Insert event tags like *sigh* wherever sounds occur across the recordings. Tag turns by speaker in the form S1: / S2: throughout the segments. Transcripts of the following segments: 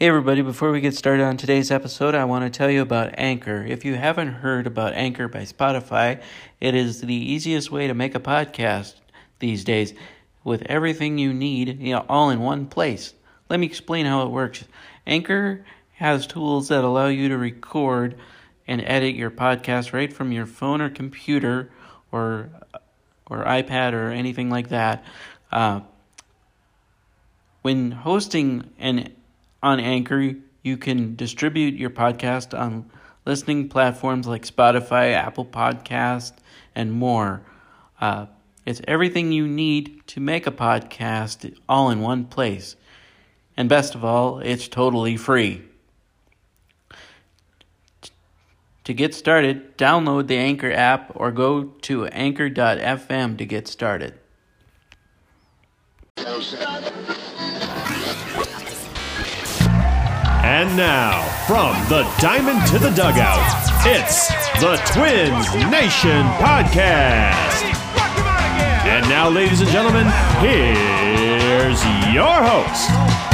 S1: Hey, everybody, before we get started on today's episode, I want to tell you about Anchor. If you haven't heard about Anchor by Spotify, it is the easiest way to make a podcast these days with everything you need you know, all in one place. Let me explain how it works. Anchor has tools that allow you to record and edit your podcast right from your phone or computer or or iPad or anything like that. Uh, when hosting an on Anchor, you can distribute your podcast on listening platforms like Spotify, Apple Podcast, and more. Uh, it's everything you need to make a podcast all in one place. And best of all, it's totally free. To get started, download the Anchor app or go to anchor.fm to get started.
S2: And now, from the diamond to the dugout, it's the Twins Nation Podcast. And now, ladies and gentlemen, here's your host.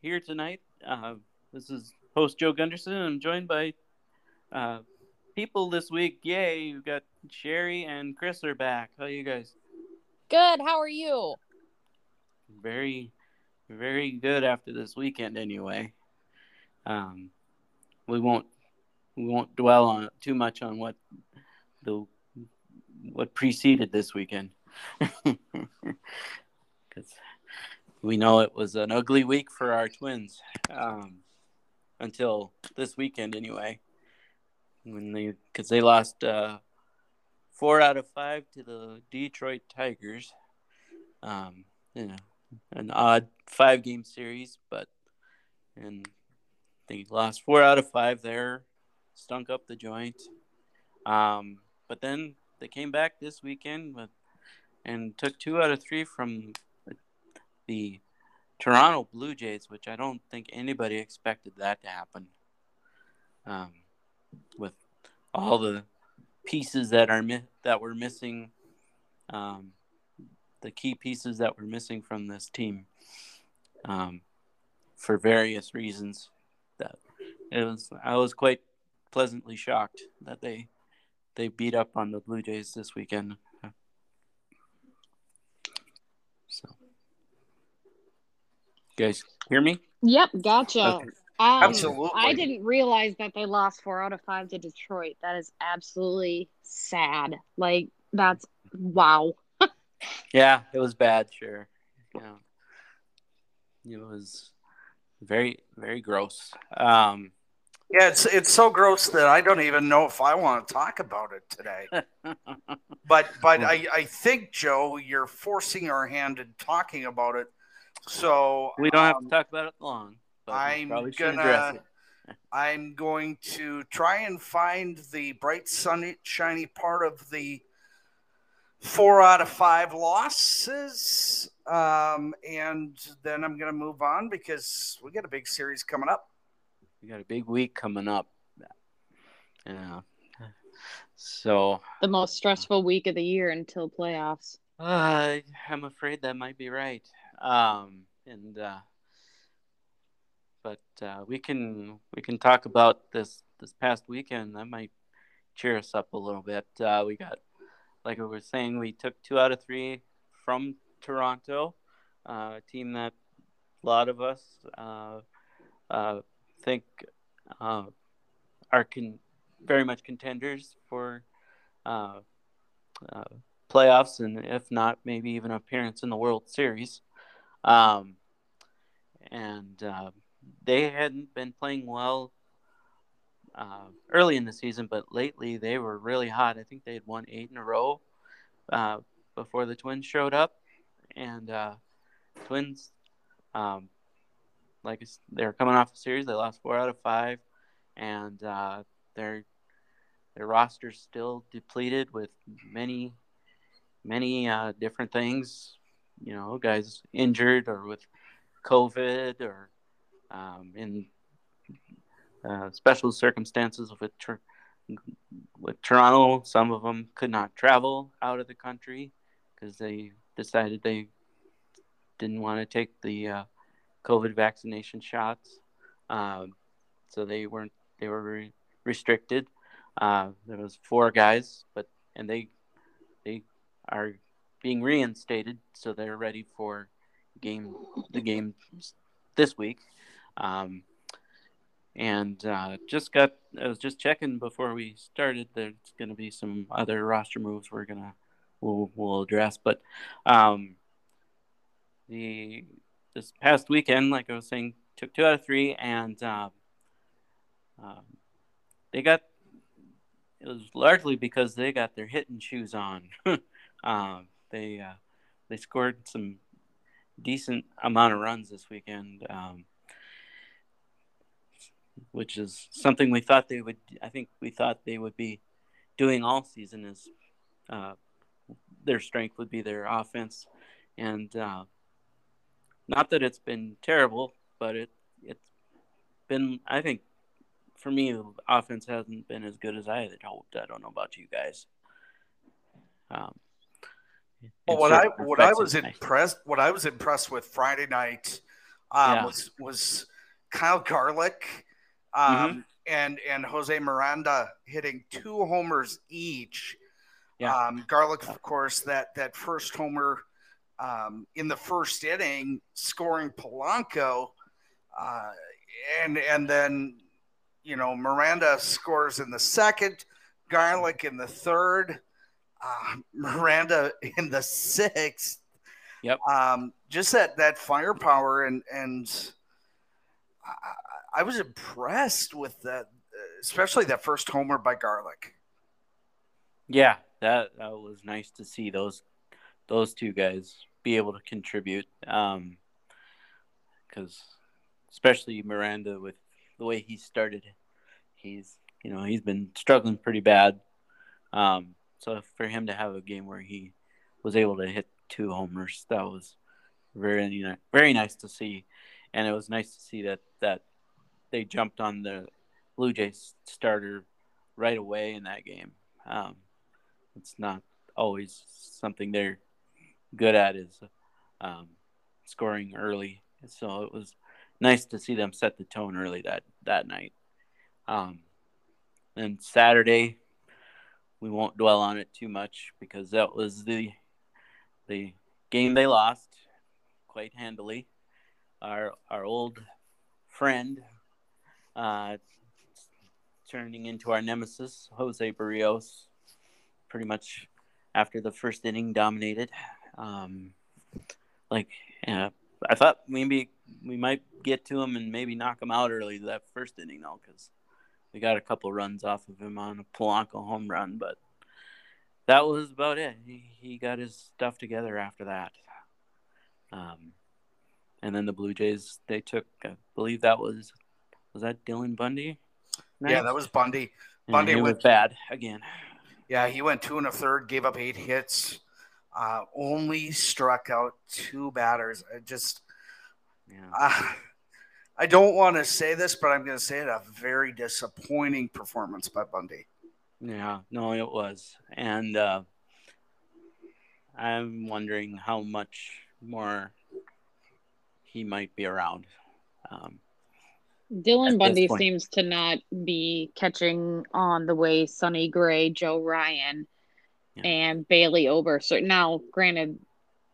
S1: Here tonight, uh, this is host Joe Gunderson. I'm joined by uh, people this week. Yay! We've got Sherry and Chris are back. How are you guys?
S3: Good. How are you?
S1: Very, very good after this weekend. Anyway, um, we won't we won't dwell on it too much on what the what preceded this weekend *laughs* because we know it was an ugly week for our twins um, until this weekend anyway. When they because they lost uh, four out of five to the detroit tigers. Um, you know, an odd five game series but and they lost four out of five there stunk up the joint. Um, but then they came back this weekend with, and took two out of three from the Toronto Blue Jays, which I don't think anybody expected that to happen. Um, with all the pieces that are mi- that were missing, um, the key pieces that were missing from this team, um, for various reasons, that it was I was quite pleasantly shocked that they they beat up on the Blue Jays this weekend. So, you guys hear me?
S3: Yep, gotcha.
S1: Okay.
S3: Um,
S4: Absolutely.
S3: I didn't realize that they lost four out of five to Detroit. That is absolutely sad. Like that's wow. *laughs*
S1: Yeah, it was bad. Sure. Yeah, it was very very gross. Um,
S4: Yeah, it's it's so gross that I don't even know if I want to talk about it today. *laughs* But but I, I think Joe, you're forcing our hand in talking about it. So
S1: we don't have
S4: um,
S1: to talk about it long.
S4: I'm
S1: probably should address
S4: gonna. *laughs* I'm going to try and find the bright sunny shiny part of the four out of five losses. Um, and then I'm gonna move on because we got a big series coming up.
S1: We got a big week coming up. Yeah. So
S3: The most stressful week of the year until playoffs.
S1: Uh, I'm afraid that might be right. Um, and uh, but uh, we can we can talk about this this past weekend. That might cheer us up a little bit. Uh, we got like we were saying, we took two out of three from Toronto, uh, a team that a lot of us uh, uh, think are con- very much contenders for playoffs, and if not, maybe even appearance in the World Series. Um, and uh, they hadn't been playing well uh, early in the season, but lately they were really hot. I think they had won eight in a row uh, before the Twins showed up, and uh, Twins, um, like they're coming off a series. They lost four out of five, and uh, their their roster's still depleted with many many uh, different things. You know, guys injured or with COVID or um, in uh, special circumstances with with Toronto. Some of them could not travel out of the country because they decided they didn't want to take the uh, COVID vaccination shots. Um, so they weren't they were re- restricted. Uh, there was four guys, but and they they are being reinstated, so they're ready for game the game this week. Um, and uh, just got I was just checking before we started. There's going to be some other roster moves we're gonna we'll, we'll address, but um, the this past weekend, like I was saying, took two out of three, and uh, they got it was largely because they got their hitting shoes on. uh, *laughs* they uh, they scored some decent amount of runs this weekend. Um, which is something we thought they would. I think we thought they would be doing all season. Is uh, their strength would be their offense, and uh, not that it's been terrible, but it it's been. I think for me, the offense hasn't been as good as I had hoped. I don't know about you guys. Um,
S4: well, what I what I was impressed what I was impressed with Friday night um, yeah. was was Kyle Garlick um, mm-hmm. and and Jose Miranda hitting two homers each. Yeah. Um, Garlick, of course, that that first homer um, in the first inning, scoring Polanco, uh, and and then you know Miranda scores in the second, Garlick in the third, uh, Miranda in the sixth.
S1: Yep.
S4: Um, just that that firepower and and I was impressed with that, especially that first homer by Garlick.
S1: Yeah, that that was nice to see those those two guys be able to contribute. Um, because especially Miranda with the way he started, he's you know he's been struggling pretty bad. Um, so for him to have a game where he was able to hit two homers, that was very very nice to see, and it was nice to see that that they jumped on the Blue Jays starter right away in that game. Um, it's not always something they're good at is um, scoring early. So it was nice to see them set the tone early that that night. Um, and Saturday, we won't dwell on it too much because that was the the game they lost quite handily. Our our old friend uh, turning into our nemesis, Jose Berrios, pretty much after the first inning dominated. Um, like, yeah, I thought maybe we might get to him and maybe knock him out early that first inning, though, because we got a couple runs off of him on a Polanco home run, but that was about it. He, he got his stuff together after that. Um, and then the Blue Jays, they took, I believe that was was that Dylan Bundy?
S4: Nice. Yeah, that was Bundy. Bundy
S1: went was bad again.
S4: Yeah, he went two and a third, gave up eight hits, uh, only struck out two batters. I just, yeah. Uh, I don't want to say this, but I'm going to say it a very disappointing performance by Bundy.
S1: Yeah, no, it was. And uh, I'm wondering how much more he might be around. Um,
S3: Dylan Bundy seems to not be catching on the way Sonny Gray, Joe Ryan, yeah. and Bailey Ober. So now, granted,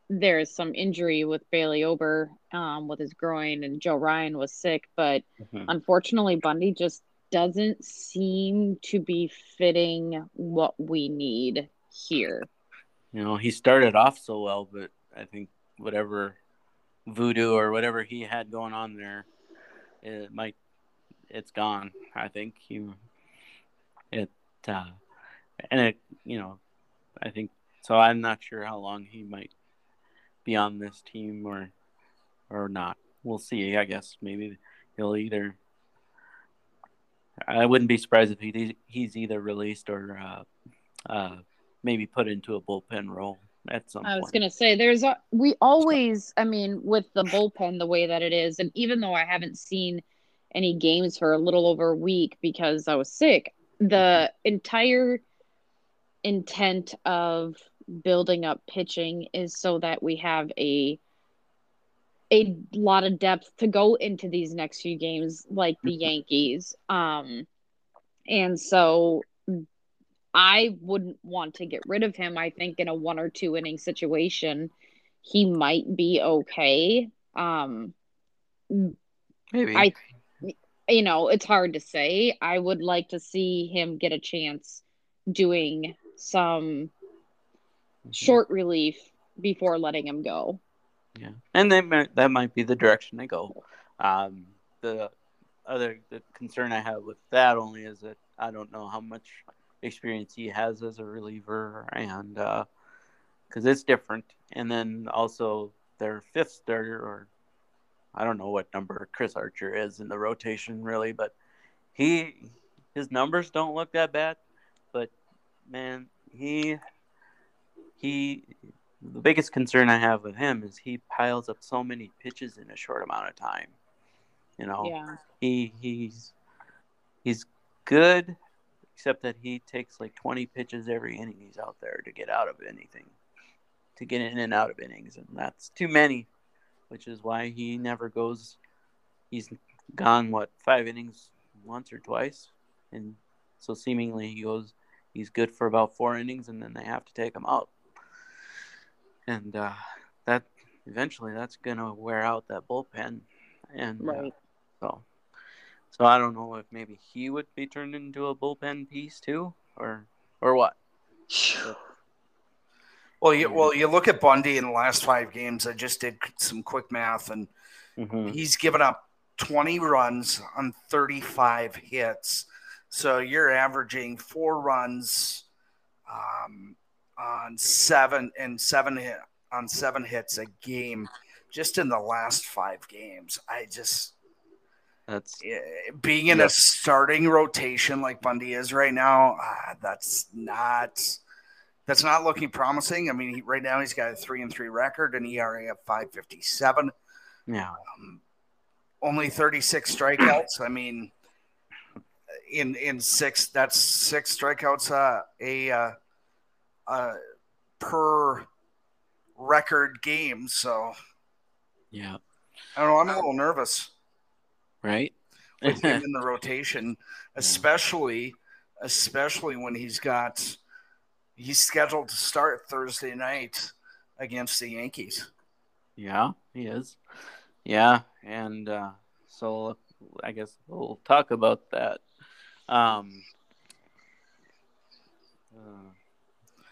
S3: there is some injury with Bailey Ober um, with his groin, and Joe Ryan was sick, but mm-hmm. unfortunately, Bundy just doesn't seem to be fitting what we need here.
S1: You know, he started off so well, but I think whatever voodoo or whatever he had going on there it might it's gone. I think you it uh, and it you know I think so. I'm not sure how long he might be on this team or or not. we'll see. I guess maybe he'll either. I wouldn't be surprised if he he's either released or uh, uh, maybe put into a bullpen role at some.
S3: I was
S1: point.
S3: gonna say there's a we always. I mean, with the bullpen the way that it is, and even though I haven't seen any games for a little over a week because I was sick, the entire intent of building up pitching is so that we have a a lot of depth to go into these next few games like the Yankees. Um and so I wouldn't want to get rid of him. I think in a one or two inning situation he might be okay. Um
S1: maybe
S3: I you know, it's hard to say. I would like to see him get a chance doing some short relief before letting him go.
S1: Yeah, and they might, that might be the direction they go. Um, the other the concern I have with that only is that I don't know how much experience he has as a reliever, and because uh, it's different. And then also their fifth starter, or I don't know what number Chris Archer is in the rotation really, but he his numbers don't look that bad, but man, he he the biggest concern I have with him is he piles up so many pitches in a short amount of time. You know,
S3: Yeah.
S1: he he's he's good, except that he takes like twenty pitches every inning he's out there to get out of anything, to get in and out of innings, and that's too many, which is why he never goes. He's gone what five innings once or twice, and so seemingly he goes. He's good for about four innings, and then they have to take him out and uh, that eventually that's gonna wear out that bullpen, and uh, so so I don't know if maybe he would be turned into a bullpen piece too, or or what. *sighs*
S4: Well, you well you look at Bundy in the last five games. I just did some quick math, and
S1: Mm-hmm.
S4: he's given up 20 runs on 35 hits. So you're averaging four runs um, on seven and seven hit on seven hits a game just in the last five games. I just
S1: That's
S4: being in a starting rotation like Bundy is right now. Uh, that's not that's not looking promising. I mean, he, right now he's got a three and three record and ERA of 557
S1: yeah,
S4: um, only 36 strikeouts. I mean, in in six, that's six strikeouts uh, a uh, uh, per record game. So
S1: yeah,
S4: I don't know. I'm a little nervous
S1: right.
S4: with him in the *laughs* rotation, especially especially when he's got he's scheduled to start Thursday night against the Yankees.
S1: Yeah, he is. Yeah, and uh, so I guess we'll talk about that. Um, uh,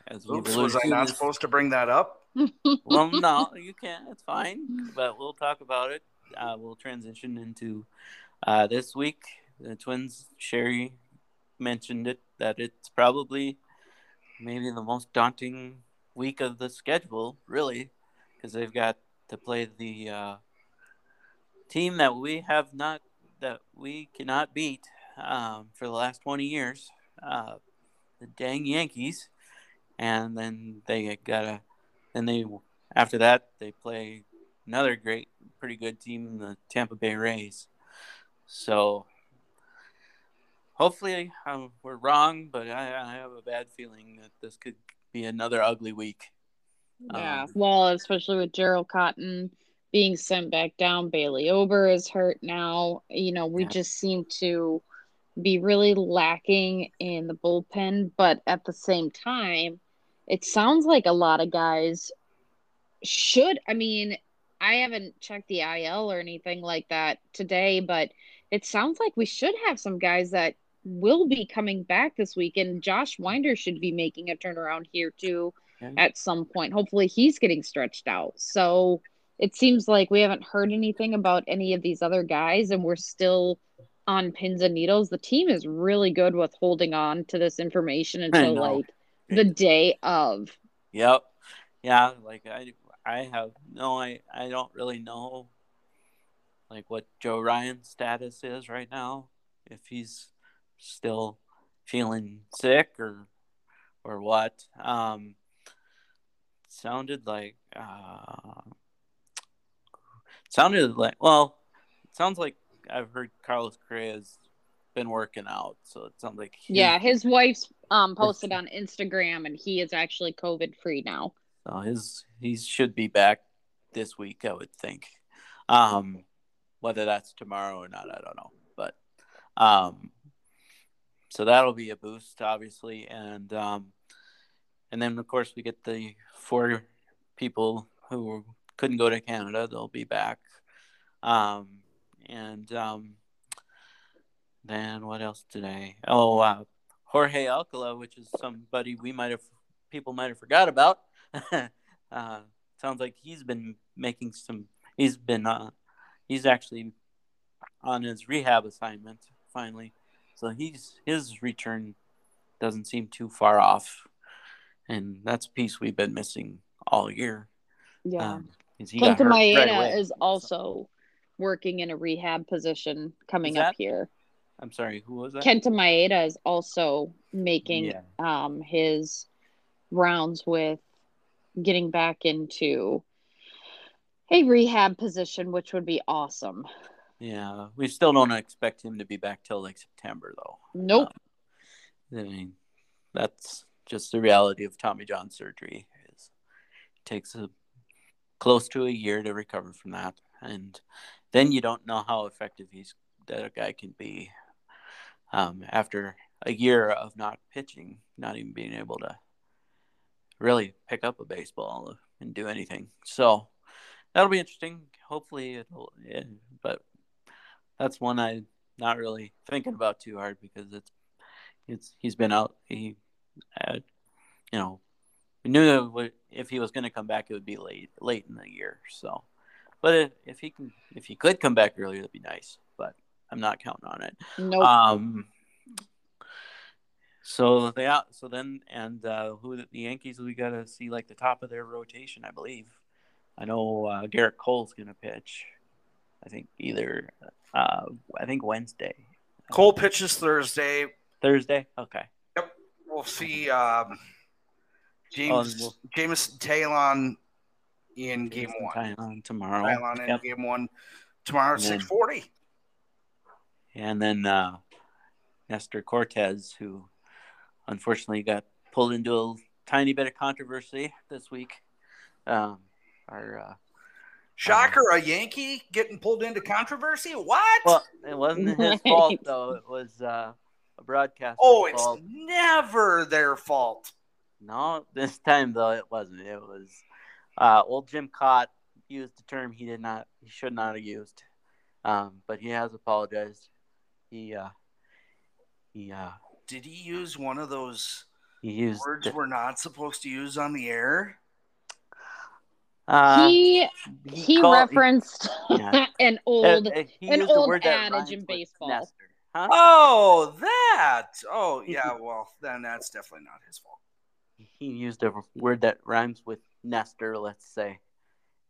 S1: as we've
S4: Oops, was I
S1: to
S4: not supposed to bring that up? *laughs*
S1: well, no, *laughs* you can't. It's fine, *laughs* but we'll talk about it. Uh, we'll transition into uh, this week. The Twins, Sherry mentioned it that it's probably maybe the most daunting week of the schedule, really, because they've got to play the uh, team that we have not that we cannot beat um, for the last twenty years, uh, the dang Yankees, and then they gotta then they after that they play another great, pretty good team, the Tampa Bay Rays. So hopefully um, we're wrong, but I, I have a bad feeling that this could be another ugly week.
S3: Yeah.
S1: Um,
S3: well, especially with Jharel Cotton being sent back down, Bailey Ober is hurt now. You know, we
S1: Yeah.
S3: just seem to be really lacking in the bullpen, but at the same time, it sounds like a lot of guys should. I mean, I haven't checked the IL or anything like that today, but it sounds like we should have some guys that will be coming back this week, and Josh Winder should be making a turnaround here too
S1: Okay.
S3: at some point. Hopefully, he's getting stretched out. So it seems like we haven't heard anything about any of these other guys, and we're still on pins and needles. The team is really good with holding on to this information until like the day of.
S1: Yep. Yeah, like I I have no I I don't really know like what Joe Ryan's status is right now, if he's still feeling sick or or what. Um, sounded like uh, sounded like well, sounds like I've heard Carlos Correa's been working out, so it sounds like
S3: yeah, his wife's um posted on Instagram, and he is actually COVID free now.
S1: So his he should be back this week, I would think. Um, whether that's tomorrow or not, I don't know, but um, so that'll be a boost, obviously, and um, and then of course we get the four people who couldn't go to Canada; they'll be back. Um, and um, then what else today? Oh, uh, Jorge Alcala, which is somebody we might have people might have forgot about. *laughs* uh, sounds like he's been making some. He's been uh, he's actually on his rehab assignment finally, so he's his return doesn't seem too far off, and that's a piece we've been missing all year.
S3: Yeah, um, Kenta Maeda right is also working in a rehab position coming up here.
S1: I'm sorry, who was that?
S3: Kenta Maeda is also making yeah. um, his rounds with getting back into a rehab position, which would be awesome.
S1: Yeah, we still don't expect him to be back till like September, though.
S3: Nope.
S1: Um, I mean, that's just the reality of Tommy John surgery. Is it takes a close to a year to recover from that, and then you don't know how effective he's that a guy can be um, after a year of not pitching, not even being able to really pick up a baseball and do anything. So that'll be interesting. Hopefully it'll, yeah, but that's one I'm not really thinking about too hard because it's, it's, he's been out. He, had, you know, we knew that if he was going to come back, it would be late, late in the year. So, but if, he can, if he could come back earlier, that'd be nice. But I'm not counting on it.
S3: No. Nope.
S1: Um, so they out. So then, and uh, who the Yankees? We got to see like the top of their rotation, I believe. I know uh, Gerrit Cole's gonna pitch. I think either. Uh, I think Wednesday.
S4: Cole pitches Thursday.
S1: Thursday. Okay.
S4: Yep. We'll see. Um, James oh, we'll, Jameson Taillon in game one.
S1: Taillon tomorrow.
S4: Taillon in yep. game one tomorrow at six forty.
S1: And then uh, Nestor Cortes, who unfortunately got pulled into a tiny bit of controversy this week. Um, our uh,
S4: shocker, um, a Yankee getting pulled into controversy. What?
S1: Well, it wasn't his *laughs* fault though. It was uh, a broadcast.
S4: Oh, it's fault. never their fault.
S1: No, this time though it wasn't. It was uh, old Jim Kaat used a term he did not, he should not have used, um, but he has apologized. He uh, he uh,
S4: did he use one of those
S1: he used
S4: words the, we're not supposed to use on the air?
S3: Uh, he he, he called, referenced he, yeah. *laughs* an old uh, an old adage in baseball. Nestor,
S4: huh? Oh, that. Oh, yeah. Well, then that's definitely not his fault.
S1: He used a word that rhymes with Nestor, let's say,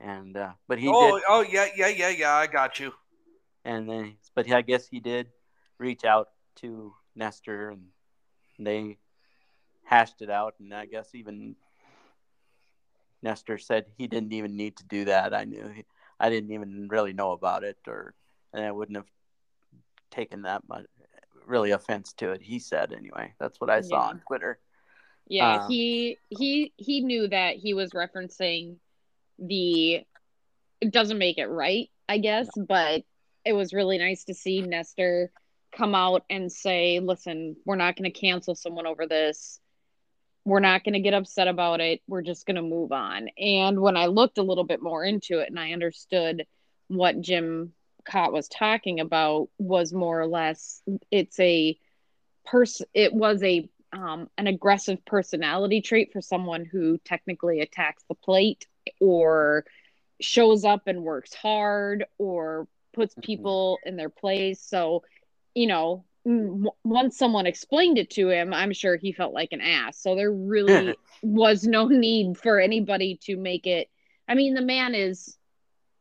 S1: and uh, but he.
S4: Oh,
S1: did,
S4: oh yeah, yeah, yeah, yeah. I got you.
S1: And then, but I guess he did reach out to Nestor, and they hashed it out. And I guess even Nestor said he didn't even need to do that. I knew he, I didn't even really know about it, or and I wouldn't have taken that much really offense to it. He said anyway. That's what I saw yeah. on Twitter.
S3: Yeah, uh, he he he knew that he was referencing the. It doesn't make it right, I guess, no. but it was really nice to see Nestor come out and say, listen, we're not going to cancel someone over this. We're not going to get upset about it. We're just going to move on. And when I looked a little bit more into it and I understood what Jim Kaat was talking about was more or less it's a person it was a um, an aggressive personality trait for someone who technically attacks the plate or shows up and works hard or puts mm-hmm. people in their place so you know, once someone explained it to him, I'm sure he felt like an ass. So there really *laughs* was no need for anybody to make it. I mean, the man is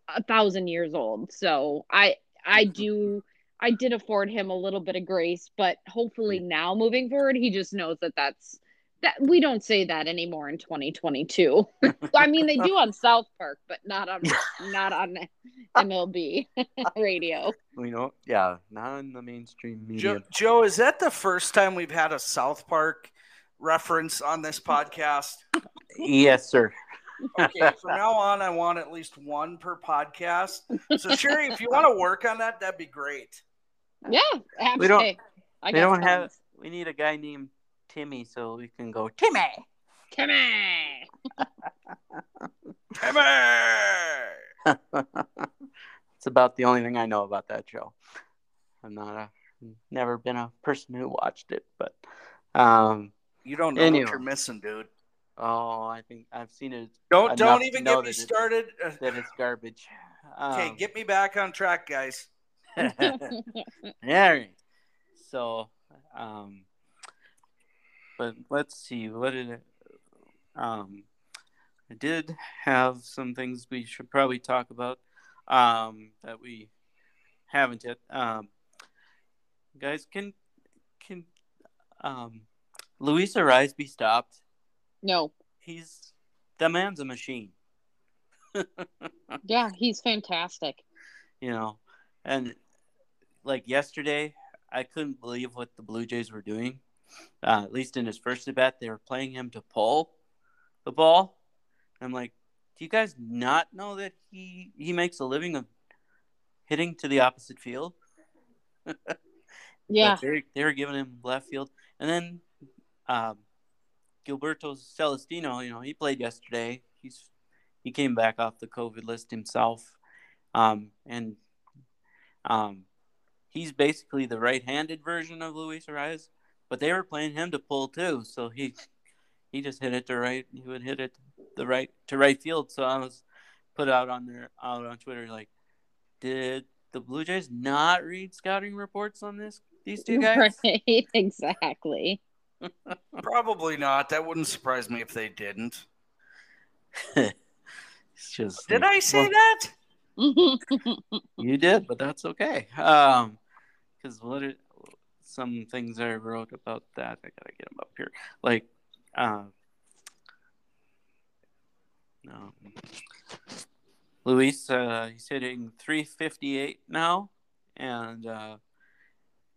S3: a thousand years old. So I I mm-hmm. do I did afford him a little bit of grace, but hopefully now moving forward, he just knows that that's that we don't say that anymore in 2022. *laughs* I mean, they do on South Park, but not on *laughs* not on MLB *laughs* radio.
S1: We know, yeah, not in the mainstream
S4: media. Joe, Joe, is that the first time we've had a South Park reference on this podcast?
S1: yes, sir.
S4: okay, from now on, I want at least one per podcast. So, Sherry, if you want to work on that, that'd be great.
S3: Yeah, absolutely.
S1: We don't. I we don't have. We need a guy named Timmy, so we can go Timmy.
S3: Timmy. *laughs*
S4: Timmy. *laughs*
S1: it's about the only thing I know about that show. I'm not a, never been a person who watched it, but um,
S4: you don't know anyway. what you're missing, dude.
S1: Oh, I think I've seen it.
S4: Don't don't even get me started.
S1: that it's garbage.
S4: Um, okay, get me back on track, guys. *laughs*
S1: yeah. So, um, but let's see. What did it? Um, I did have some things we should probably talk about um, that we haven't yet. Um, guys, can can um, Luis Arraez be stopped?
S3: No.
S1: He's the man's a machine.
S3: yeah, he's fantastic. *laughs*
S1: You know, and like yesterday, I couldn't believe what the Blue Jays were doing. Uh, at least in his first at bat, they were playing him to pull the ball. I'm like, do you guys not know that he he makes a living of hitting to the opposite field? *laughs*
S3: yeah,
S1: they they were giving him left field, and then um, Gilberto Celestino, you know, he played yesterday. He's he came back off the COVID list himself, um, and um, he's basically the right-handed version of Luis Arraez, but they were playing him to pull too. So he he just hit it to right. He would hit it the right to right field. So I was put out on there out on Twitter like, did the Blue Jays not read scouting reports on this these two guys? *laughs*
S3: Right, exactly. *laughs*
S4: Probably not. That wouldn't surprise me if they didn't. *laughs*
S1: it's just
S4: Did I say well, that?
S1: you did, but that's okay. Um cuz what it, some things I wrote about that, I got to get them up here. Like um, Luis, uh, he's hitting 358 now, and uh,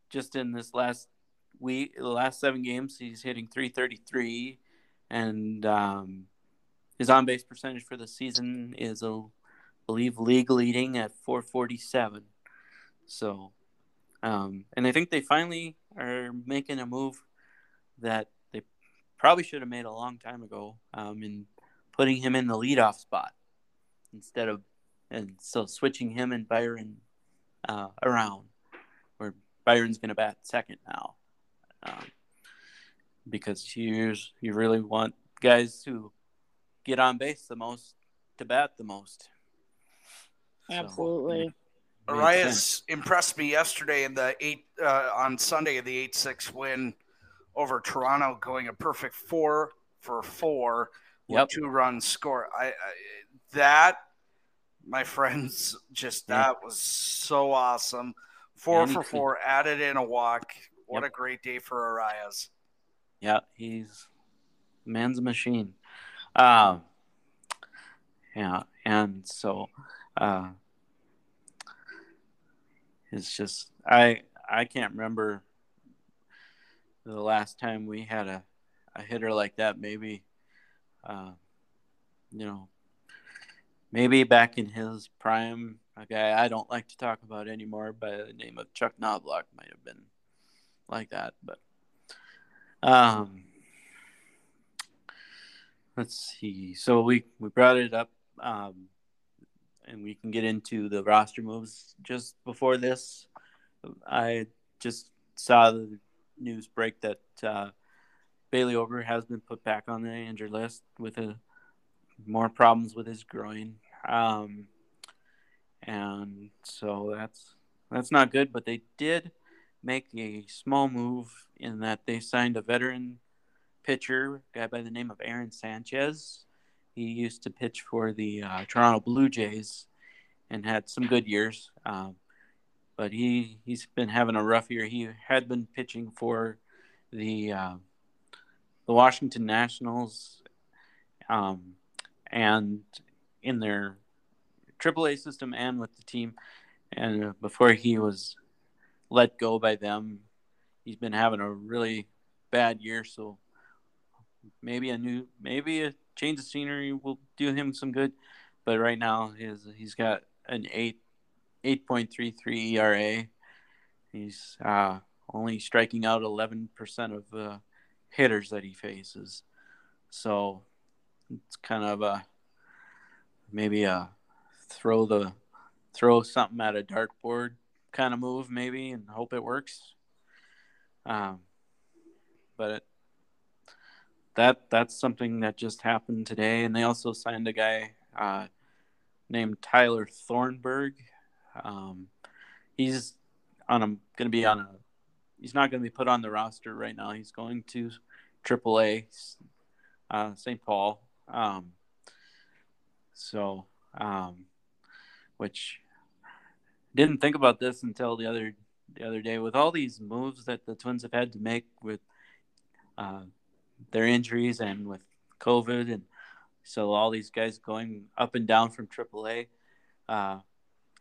S1: just in this last week, the last seven games, he's hitting 333, and um, his on base percentage for the season is, I believe, league leading at 447. So, um, and I think they finally are making a move that they probably should have made a long time ago um, in putting him in the leadoff spot instead of, and so switching him and Byron uh, around, where Byron's going to bat second now um, because you you really want guys who get on base the most to bat the most.
S3: Absolutely.
S4: So, Arraez impressed me yesterday in the eight uh, on Sunday in the eight six win over Toronto, going a perfect four for four with yep. two runs score. I, I, that my friends *laughs* just that yeah. was so awesome. Four for four, added in a walk. What yep. a great day for Arraez.
S1: Yeah, he's man's machine. Um, yeah, and so uh, it's just I I can't remember the last time we had a, a hitter like that. Maybe, uh, you know, maybe back in his prime, a guy I don't like to talk about anymore by the name of Chuck Knobloch might have been like that. But um, let's see. So we we brought it up, um, and we can get into the roster moves. Just before this, I just saw the news break that uh, Bailey Ober has been put back on the injured list with a more problems with his groin. Um, and so that's that's not good. But they did make a small move in that they signed a veteran pitcher, a guy by the name of Aaron Sanchez. He used to pitch for the uh, Toronto Blue Jays, and had some good years. Um, but he he's been having a rough year. He had been pitching for the uh, the Washington Nationals, um, and in their AAA system and with the team. And before he was let go by them, he's been having a really bad year. So maybe a new, maybe a change of scenery will do him some good. But right now, he's he's got an eight eight point three three ERA. He's uh, only striking out eleven percent of the hitters that he faces. So it's kind of a maybe a throw the throw something at a dartboard kind of move maybe and hope it works. Um, but it, that that's something that just happened today, and they also signed a guy uh, named Tyler Thornburg. Um, he's on a going to be on a. He's not going to be put on the roster right now. He's going to AAA, uh, St. Paul. Um, so, um, which didn't think about this until the other the other day with all these moves that the Twins have had to make with uh, their injuries and with COVID, and so all these guys going up and down from AAA. Uh,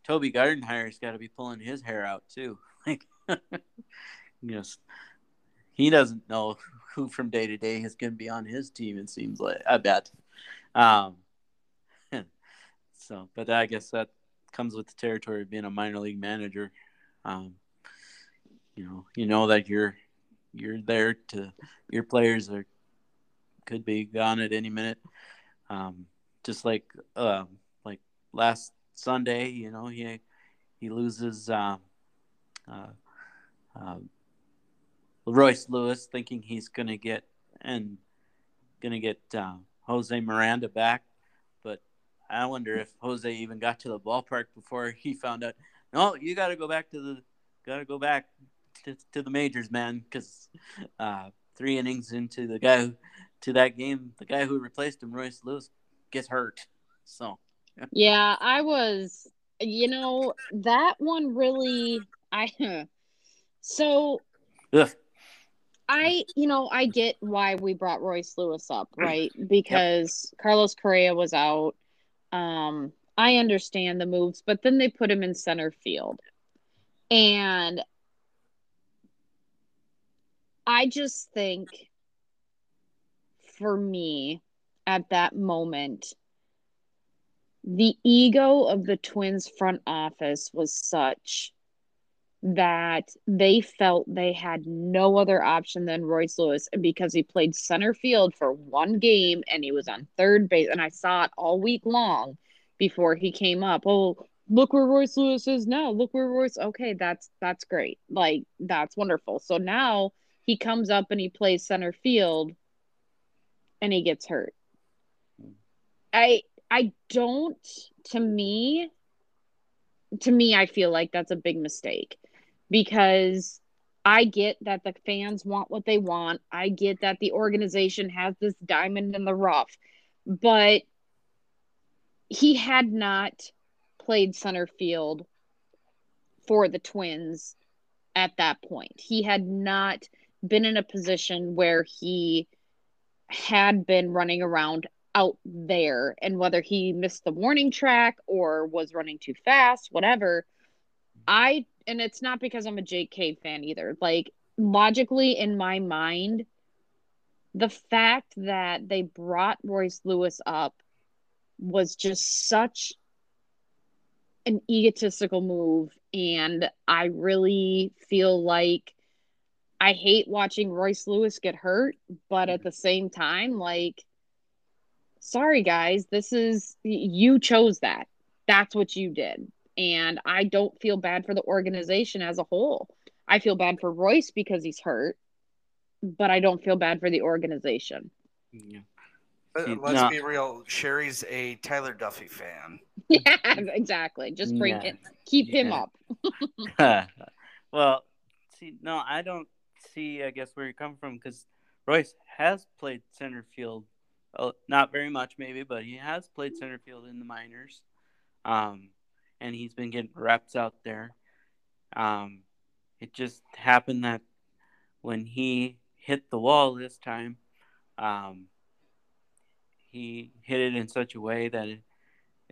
S1: Toby Gardenhire's got to be pulling his hair out too. *laughs* Like, *laughs* you know, he doesn't know who from day to day is going to be on his team. It seems like I bet. Um, *laughs* so, but I guess that comes with the territory of being a minor league manager. Um, you know, you know that you're you're there to your players are could be gone at any minute. Um, just like uh, like last Sunday, you know, he he loses uh, uh, uh, Royce Lewis, thinking he's gonna get and gonna get uh, Jose Miranda back But I wonder if Jose even got to the ballpark before he found out. No, you got to go back to the, got to go back to, to the majors, man, because uh, three innings into the guy to that game, the guy who replaced him, Royce Lewis, gets hurt. So.
S3: yeah, I was. You know that one really. I. So. Ugh. I, you know, I get why we brought Royce Lewis up, *clears throat* right? Because yep. Carlos Correa was out. Um, I understand the moves, but then they put him in center field. And I just think for me at that moment, the ego of the Twins front office was such that they felt they had no other option than Royce Lewis because he played center field for one game and he was on third base. And I saw it all week long before he came up. Oh, look where Royce Lewis is now. Look where Royce. Okay, that's that's great. Like that's wonderful. So now he comes up and he plays center field and he gets hurt. Hmm. I I don't to me to me I feel like that's a big mistake because I get that the fans want what they want. I get that the organization has this diamond in the rough. But he had not played center field for the Twins at that point. He had not been in a position where he had been running around out there and whether he missed the warning track or was running too fast, whatever. I and it's not because I'm a JK fan either. Like logically in my mind, the fact that they brought Royce Lewis up was just such an egotistical move and I really feel like I hate watching Royce Lewis get hurt, but at the same time like sorry guys, this is you chose that. That's what you did and I don't feel bad for the organization as a whole. I feel bad for Royce because he's hurt, but I don't feel bad for the organization.
S4: Yeah. Uh, but let's no. be real. Sherry's a Tyler Duffey fan. *laughs*
S3: Yeah, exactly. Just bring yeah. it, keep yeah. him
S1: up. *laughs* *laughs* well, see, no, I don't see. I guess where you come from because Royce has played center field, not very much, maybe, but he has played center field in the minors. Um, and he's been getting reps out there. Um, it just happened that when he hit the wall this time, um, he hit it in such a way that it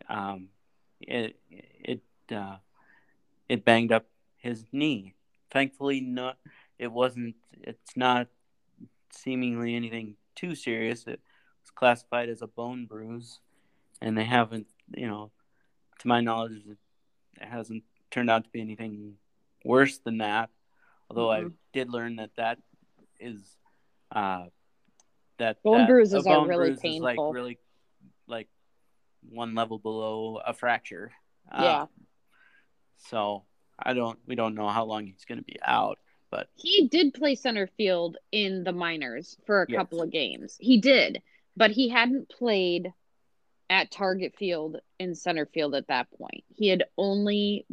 S1: um, it it uh, it banged up his knee. Thankfully, not it wasn't. It's not seemingly anything too serious. It was classified as a bone bruise, and they haven't, you know, to my knowledge, it hasn't turned out to be anything worse than that. Although mm-hmm. I did learn that that is uh, that
S3: bone
S1: that,
S3: bruises bone are really bruise painful.
S1: Is like really like one level below a fracture.
S3: Yeah.
S1: Um, so I don't. We don't know how long he's going to be out, but
S3: he did play center field in the minors for a yes. couple of games. He did, but he hadn't played at Target Field in center field at that point. He had only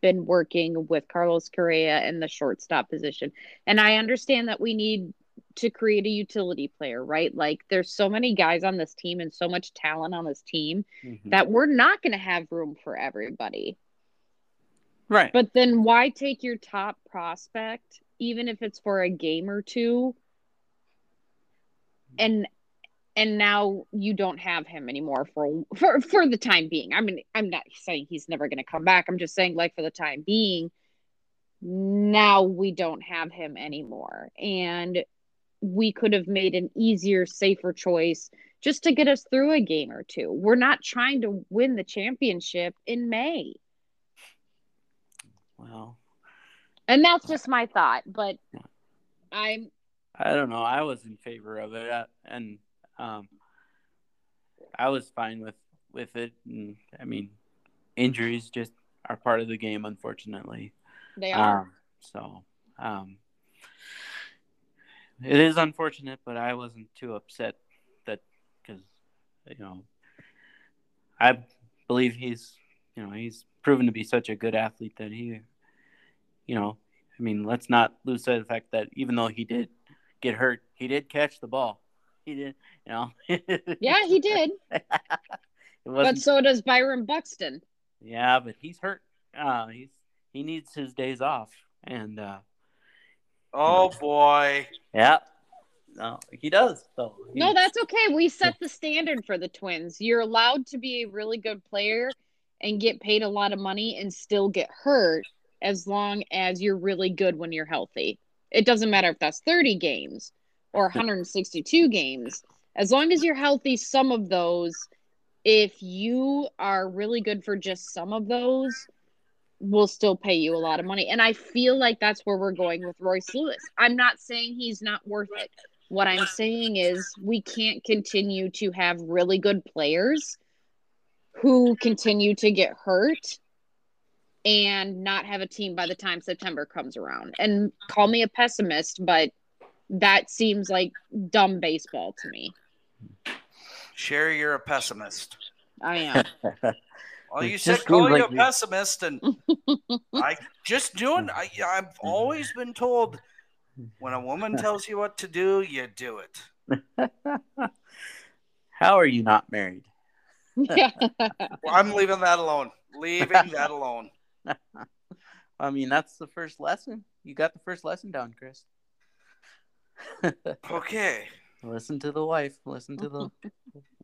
S3: been working with Carlos Correa in the shortstop position. And I understand that we need to create a utility player, right? Like there's so many guys on this team and so much talent on this team mm-hmm. that we're not going to have room for everybody.
S1: Right.
S3: But then why take your top prospect even if it's for a game or two and and now you don't have him anymore for for for the time being. I mean, I'm not saying he's never going to come back. I'm just saying like for the time being now we don't have him anymore. And we could have made an easier, safer choice just to get us through a game or two. We're not trying to win the championship in May.
S1: Well,
S3: and that's just my thought, but I'm
S1: I don't know. I was in favor of it uh, and um I was fine with with it and I mean injuries just are part of the game unfortunately.
S3: They are. Um,
S1: so, um it is unfortunate, but I wasn't too upset that because you know I believe he's you know he's proven to be such a good athlete that he you know I mean let's not lose sight of the fact that even though he did get hurt, he did catch the ball. He did, you know. *laughs*
S3: yeah, he did. but so does Byron Buxton.
S1: Yeah, but he's hurt. Uh, he's he needs his days off, and uh,
S4: Oh boy.
S1: Yeah. No, he does though.
S3: No, that's okay. We set the standard for the Twins. You're allowed to be a really good player and get paid a lot of money and still get hurt as long as you're really good when you're healthy. It doesn't matter if that's 30 games or 162 games. As long as you're healthy, some of those, if you are really good for just some of those, will still pay you a lot of money. And I feel like that's where we're going with Royce Lewis. I'm not saying he's not worth it. What I'm saying is we can't continue to have really good players who continue to get hurt and not have a team by the time September comes around. And call me a pessimist, but that seems like dumb baseball to me.
S4: Sherry, you're a pessimist.
S3: I am. *laughs*
S4: Well, you said calling like you a pessimist, and *laughs* I just doing. I, I've always been told when a woman *laughs* tells you what to do, you do it.
S1: How are you not married?
S3: Yeah. *laughs*
S4: well, I'm leaving that alone. Leaving that alone. *laughs*
S1: I mean, that's the first lesson. You got the first lesson down, Chris. *laughs*
S4: okay.
S1: Listen to the wife. Listen to the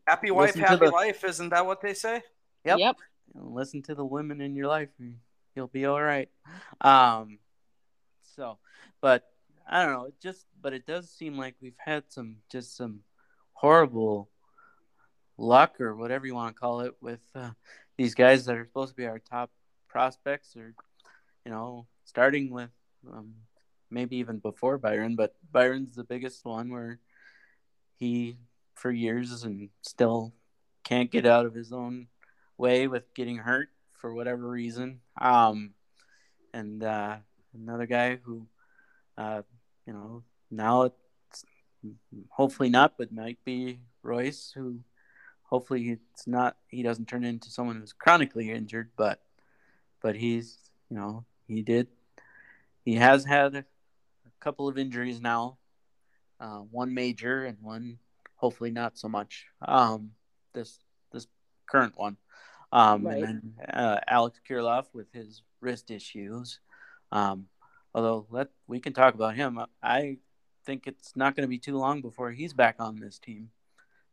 S4: happy wife, happy the... life. Isn't that what they say?
S1: Yep.
S3: Yep
S1: listen to the women in your life and you'll be all right. Um, so, but I don't know, it just, but it does seem like we've had some, just some horrible luck or whatever you want to call it with uh, these guys that are supposed to be our top prospects or, you know, starting with um, maybe even before Byron, but Byron's the biggest one where he, for years and still can't get out of his own way with getting hurt for whatever reason. Um, and uh, another guy who, uh, you know, now it's hopefully not, but might be Royce, who hopefully it's not. He doesn't turn into someone who's chronically injured, but but he's you know he did he has had a couple of injuries now, uh, one major and one hopefully not so much. Um, this this current one. Um, right. And then uh, Alex Kirilloff with his wrist issues. Um, although let we can talk about him. I think it's not going to be too long before he's back on this team,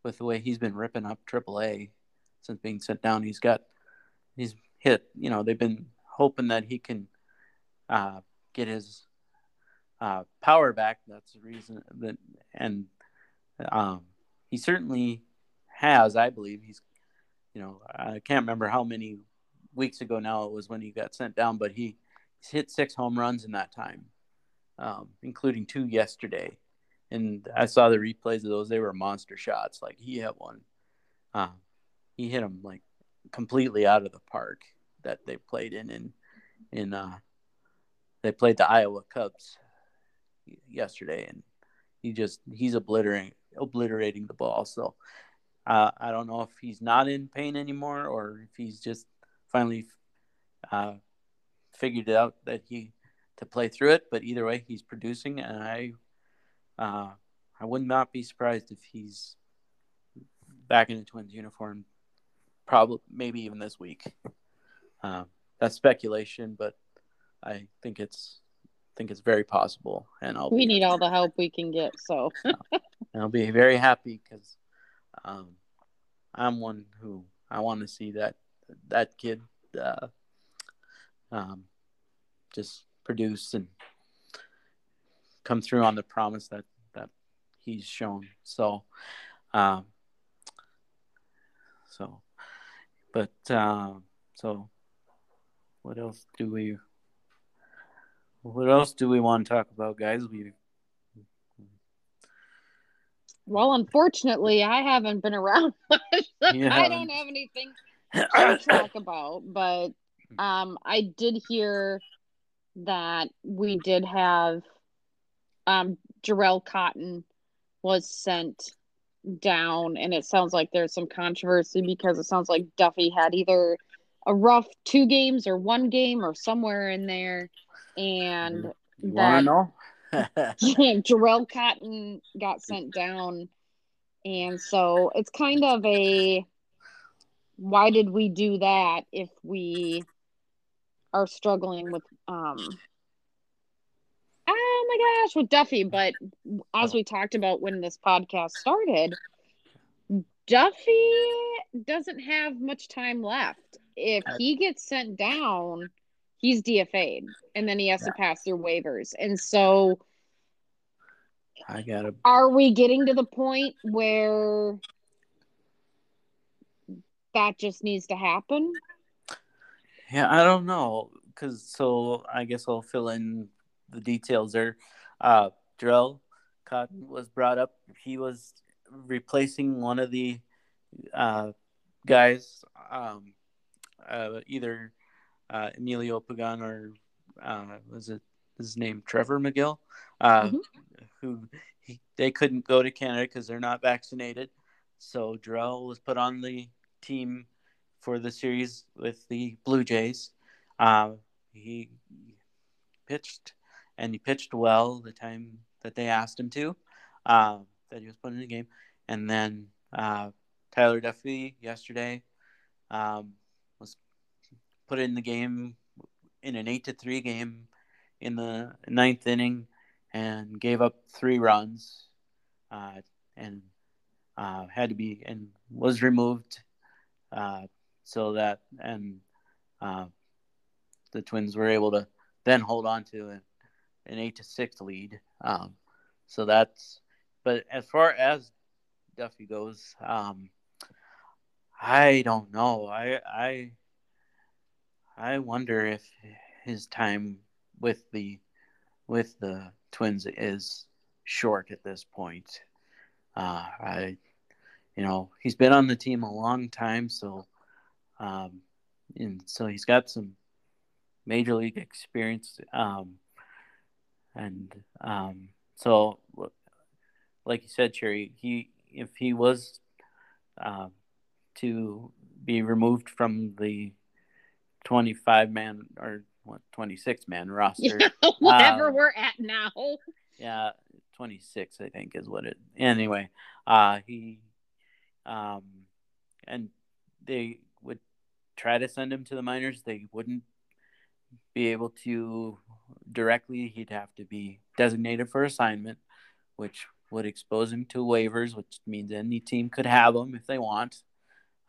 S1: with the way he's been ripping up AAA since being sent down. He's got he's hit. You know they've been hoping that he can uh, get his uh, power back. That's the reason that, and um, he certainly has. I believe he's. You know, I can't remember how many weeks ago now it was when he got sent down, but he hit six home runs in that time, um, including two yesterday. And I saw the replays of those; they were monster shots. Like he hit one, uh, he hit them like completely out of the park that they played in in in uh, they played the Iowa Cubs yesterday, and he just he's obliterating obliterating the ball. So uh, I don't know if he's not in pain anymore or if he's just finally uh, figured it out that he to play through it. But either way, he's producing, and I uh, I would not be surprised if he's back in the Twins uniform, probably maybe even this week. Uh, that's speculation, but I think it's think it's very possible, and I'll.
S3: We need all the help we can get, so.
S1: I'll be very happy because um, I'm one who I want to see that that kid uh, um, just produce and come through on the promise that that he's shown. So, um, so, but uh, so, what else do we what else do we want to talk about, guys? We
S3: well, unfortunately, I haven't been around *laughs* yeah. I don't have anything to *coughs* talk about, but um, I did hear that we did have um, Jharel Cotton was sent down, and it sounds like there's some controversy because it sounds like Duffey had either a rough two games or one game or somewhere in there and
S1: you that know? *laughs* *laughs*
S3: Jharel Cotton got sent down, and so it's kind of a why did we do that if we are struggling with um oh my gosh with Duffey *laughs* but as we talked about when this podcast started Duffey doesn't have much time left if he gets sent down he's DFA'd and then he has yeah. to pass through waivers. And so
S1: I got to
S3: Are we getting to the point where that just needs to happen?
S1: Yeah, I don't know cuz so I guess I'll fill in the details there. Uh Jharel Cotton was brought up. He was replacing one of the uh, guys um, uh, either uh, Emilio Pagan or uh, was it his name Trevor Megill, uh, mm-hmm. who he, they couldn't go to Canada because they're not vaccinated. So Jharel was put on the team for the series with the Blue Jays. Uh, he pitched and he pitched well the time that they asked him to, uh, that he was put in the game. And then uh, Tyler Duffey yesterday um, was put in the game in an eight to three game in the ninth inning and gave up three runs uh, and uh, had to be and was removed uh, so that and uh, the Twins were able to then hold on to an, an eight to six lead. Um, so that's but as far as Duffey goes, um, I don't know. I I I wonder if his time with the with the Twins is short at this point. Uh, I, you know, he's been on the team a long time, so, um, and so he's got some major league experience. Um, and um, so, like you said, Cherry, he if he was uh, to be removed from the 25 man or what 26 man roster. *laughs*
S3: Yeah, whatever um, we're at now.
S1: Yeah, 26 I think is what it. Anyway, uh he um and they would try to send him to the minors, they wouldn't be able to directly. He'd have to be designated for assignment, which would expose him to waivers, which means any team could have him if they want.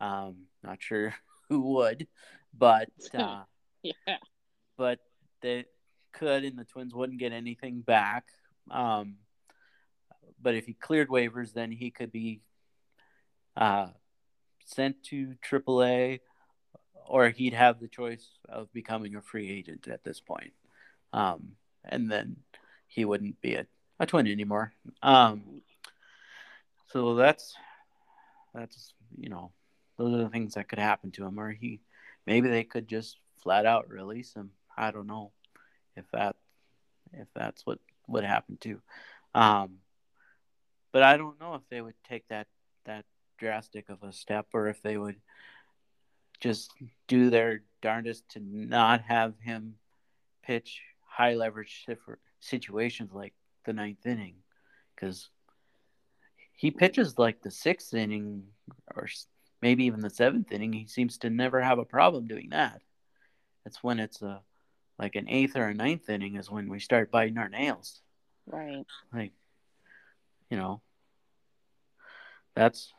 S1: Um, not sure *laughs* who would, but *laughs* uh,
S3: yeah,
S1: but they could, and the Twins wouldn't get anything back. Um, but if he cleared waivers, then he could be uh, sent to AAA, or he'd have the choice of becoming a free agent at this point. Um, and then he wouldn't be a, a twin anymore. Um, so that's that's you know those are the things that could happen to him, or he maybe they could just flat out release him. I don't know if that if that's what would happen too. Um, but I don't know if they would take that that drastic of a step or if they would just do their darndest to not have him pitch high leverage situations like the ninth inning because he pitches like the sixth inning or maybe even the seventh inning. He seems to never have a problem doing that. It's when it's a like an eighth or a ninth inning is when we start biting our nails.
S3: Right.
S1: Like, you know, that's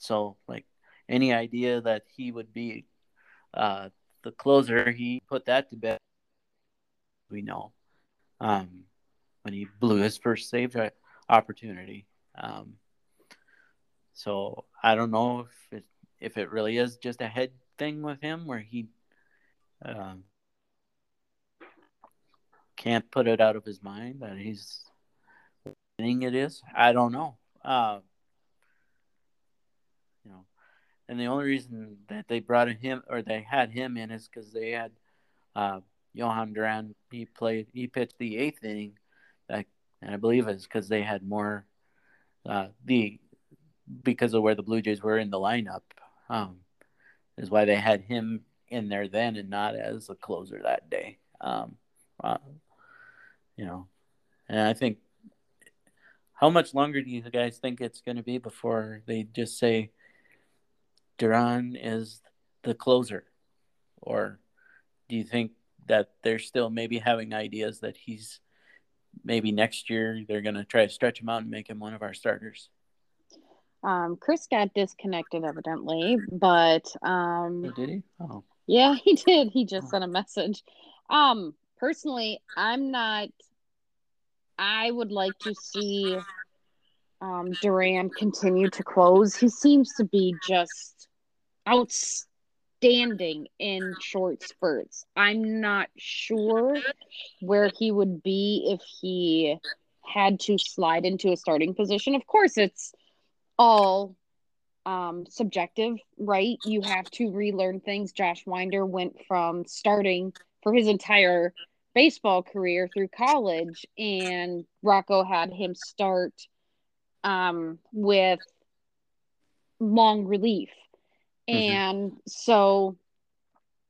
S1: so like any idea that he would be uh, the closer, he put that to bed. We know um, when he blew his first save opportunity. Um, so I don't know if it if it really is just a head thing with him where he um, can't put it out of his mind that he's winning it is. I don't know. Uh, you know, and the only reason that they brought him or they had him in is because they had uh, Jhoan Duran. He played, he pitched the eighth inning, that, and I believe it's because they had more uh, the because of where the Blue Jays were in the lineup. Um, is why they had him in there then and not as a closer that day. Um, uh, you know, and I think how much longer do you guys think it's going to be before they just say Duran is the closer? Or do you think that they're still maybe having ideas that he's maybe next year they're going to try to stretch him out and make him one of our starters?
S3: Um, Chris got disconnected evidently, but um,
S1: oh, did he? Oh,
S3: yeah, he did. He just oh. sent a message. Um, personally, I'm not. I would like to see um, Duran continue to close. He seems to be just outstanding in short spurts. I'm not sure where he would be if he had to slide into a starting position. Of course, it's all um, subjective, right? You have to relearn things. Josh Winder went from starting for his entire baseball career through college, and Rocco had him start um, with long relief. Mm-hmm. And so,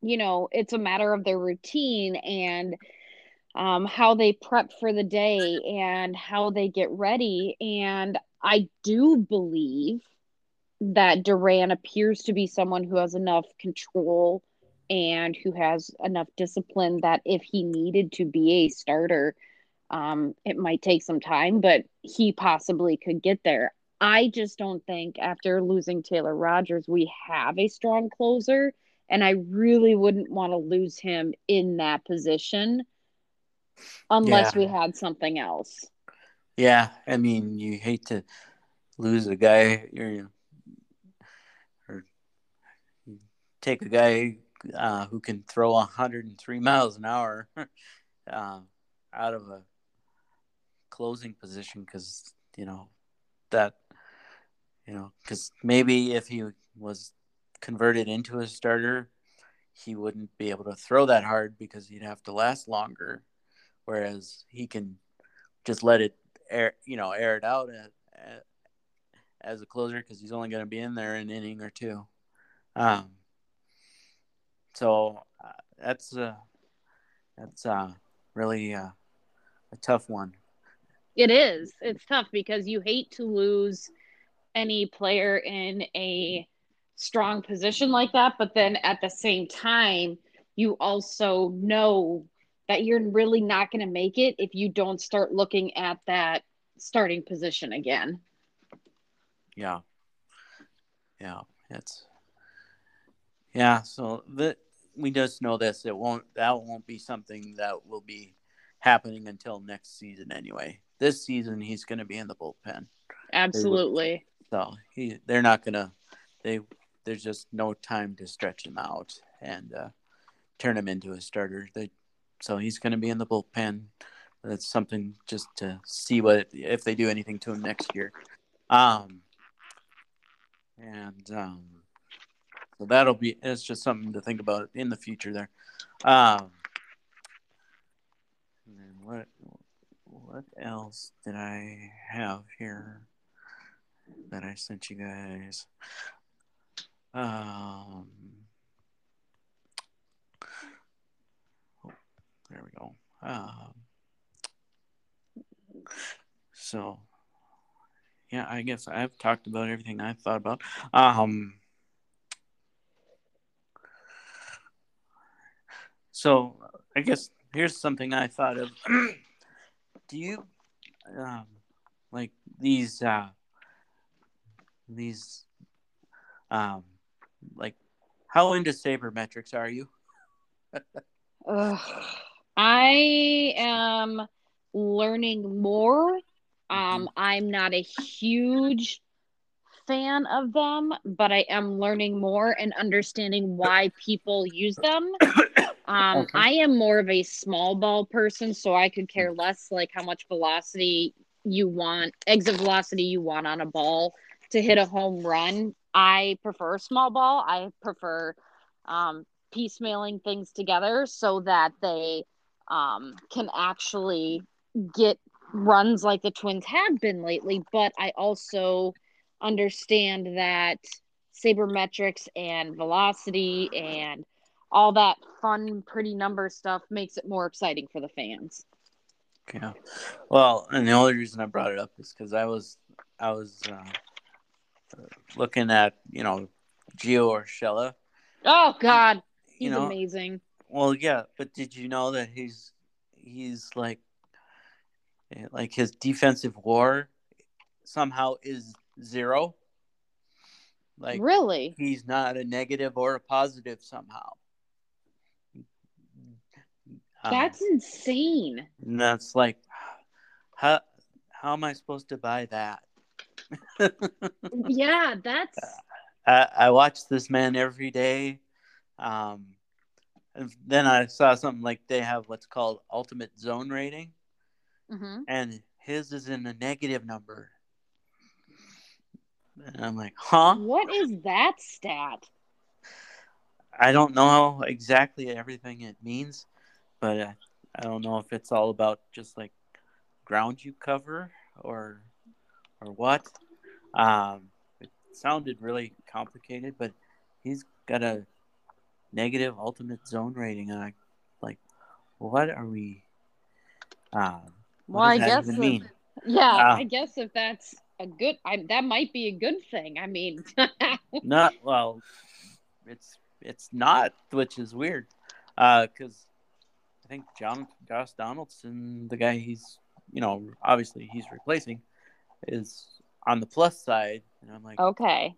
S3: you know, it's a matter of their routine and um, how they prep for the day and how they get ready. And I do believe that Duran appears to be someone who has enough control and who has enough discipline that if he needed to be a starter, um, it might take some time, but he possibly could get there. I just don't think after losing Taylor Rogers, we have a strong closer. And I really wouldn't want to lose him in that position unless yeah. we had something else.
S1: Yeah. I mean, you hate to lose a guy or, or take a guy uh, who can throw 103 miles an hour *laughs* uh, out of a closing position because you know that you know because maybe if he was converted into a starter he wouldn't be able to throw that hard because he'd have to last longer. Whereas he can just let it air you know air it out at, at, as a closer because he's only going to be in there an inning or two. Um so uh, that's uh that's uh really uh, a tough one.
S3: It is. It's tough because you hate to lose any player in a strong position like that. But then at the same time, you also know that you're really not going to make it if you don't start looking at that starting position again.
S1: Yeah. Yeah. It's, yeah. So that we just know this. It won't, that won't be something that will be happening until next season anyway. This season, he's going to be in the bullpen.
S3: Absolutely.
S1: So he, they're not to, they, there's just no time to stretch him out and uh, turn him into a starter. They, so he's to be in the bullpen. That's something just to see what if they do anything to him next year. Um, and um, so that'll be it's just something to think about in the future there. Um, and what what else did I have here that I sent you guys? Um, oh, there we go. Um, so, yeah, I guess I've talked about everything I thought about. Um, so I guess here's something I thought of. *clears throat* Do you um, like these uh, these um, like how into sabermetrics are you? *laughs*
S3: I am learning more. Um, mm-hmm. I'm not a huge fan of them, but I am learning more and understanding why people use them. *coughs* Um, okay. I am more of a small ball person, so I could care mm. less like how much velocity you want, exit velocity you want on a ball to hit a home run. I prefer small ball. I prefer um, piecemealing things together so that they um, can actually get runs like the Twins have been lately. But I also understand that sabermetrics and velocity and all that fun, pretty number stuff makes it more exciting for the fans.
S1: Yeah. Well, and the only reason I brought it up is because I was I was uh, looking at you know Gio Urshela.
S3: Oh God, he's you know, amazing.
S1: Well, yeah, but did you know that he's he's like like his defensive WAR somehow is zero? Like
S3: really,
S1: he's not a negative or a positive somehow.
S3: That's um, insane.
S1: And that's like, how how am I supposed to buy that? *laughs*
S3: yeah, that's. *laughs*
S1: I, I watch this man every day. Um, and then I saw something like they have what's called ultimate zone rating, mm-hmm. and his is in a negative number. And I'm like, huh?
S3: What is that stat?
S1: I don't know exactly everything it means, but uh, I don't know if it's all about just like ground you cover or or what. Um, it sounded really complicated, but he's got a negative ultimate zone rating. And I like, what are we? Um,
S3: well, I guess. If, yeah, uh, I guess if that's a good, I, that might be a good thing. I mean, *laughs*
S1: not well. It's it's not, which is weird, because uh, I think John Josh Donaldson, the guy he's you know obviously he's replacing, is on the plus side, and I'm like,
S3: okay,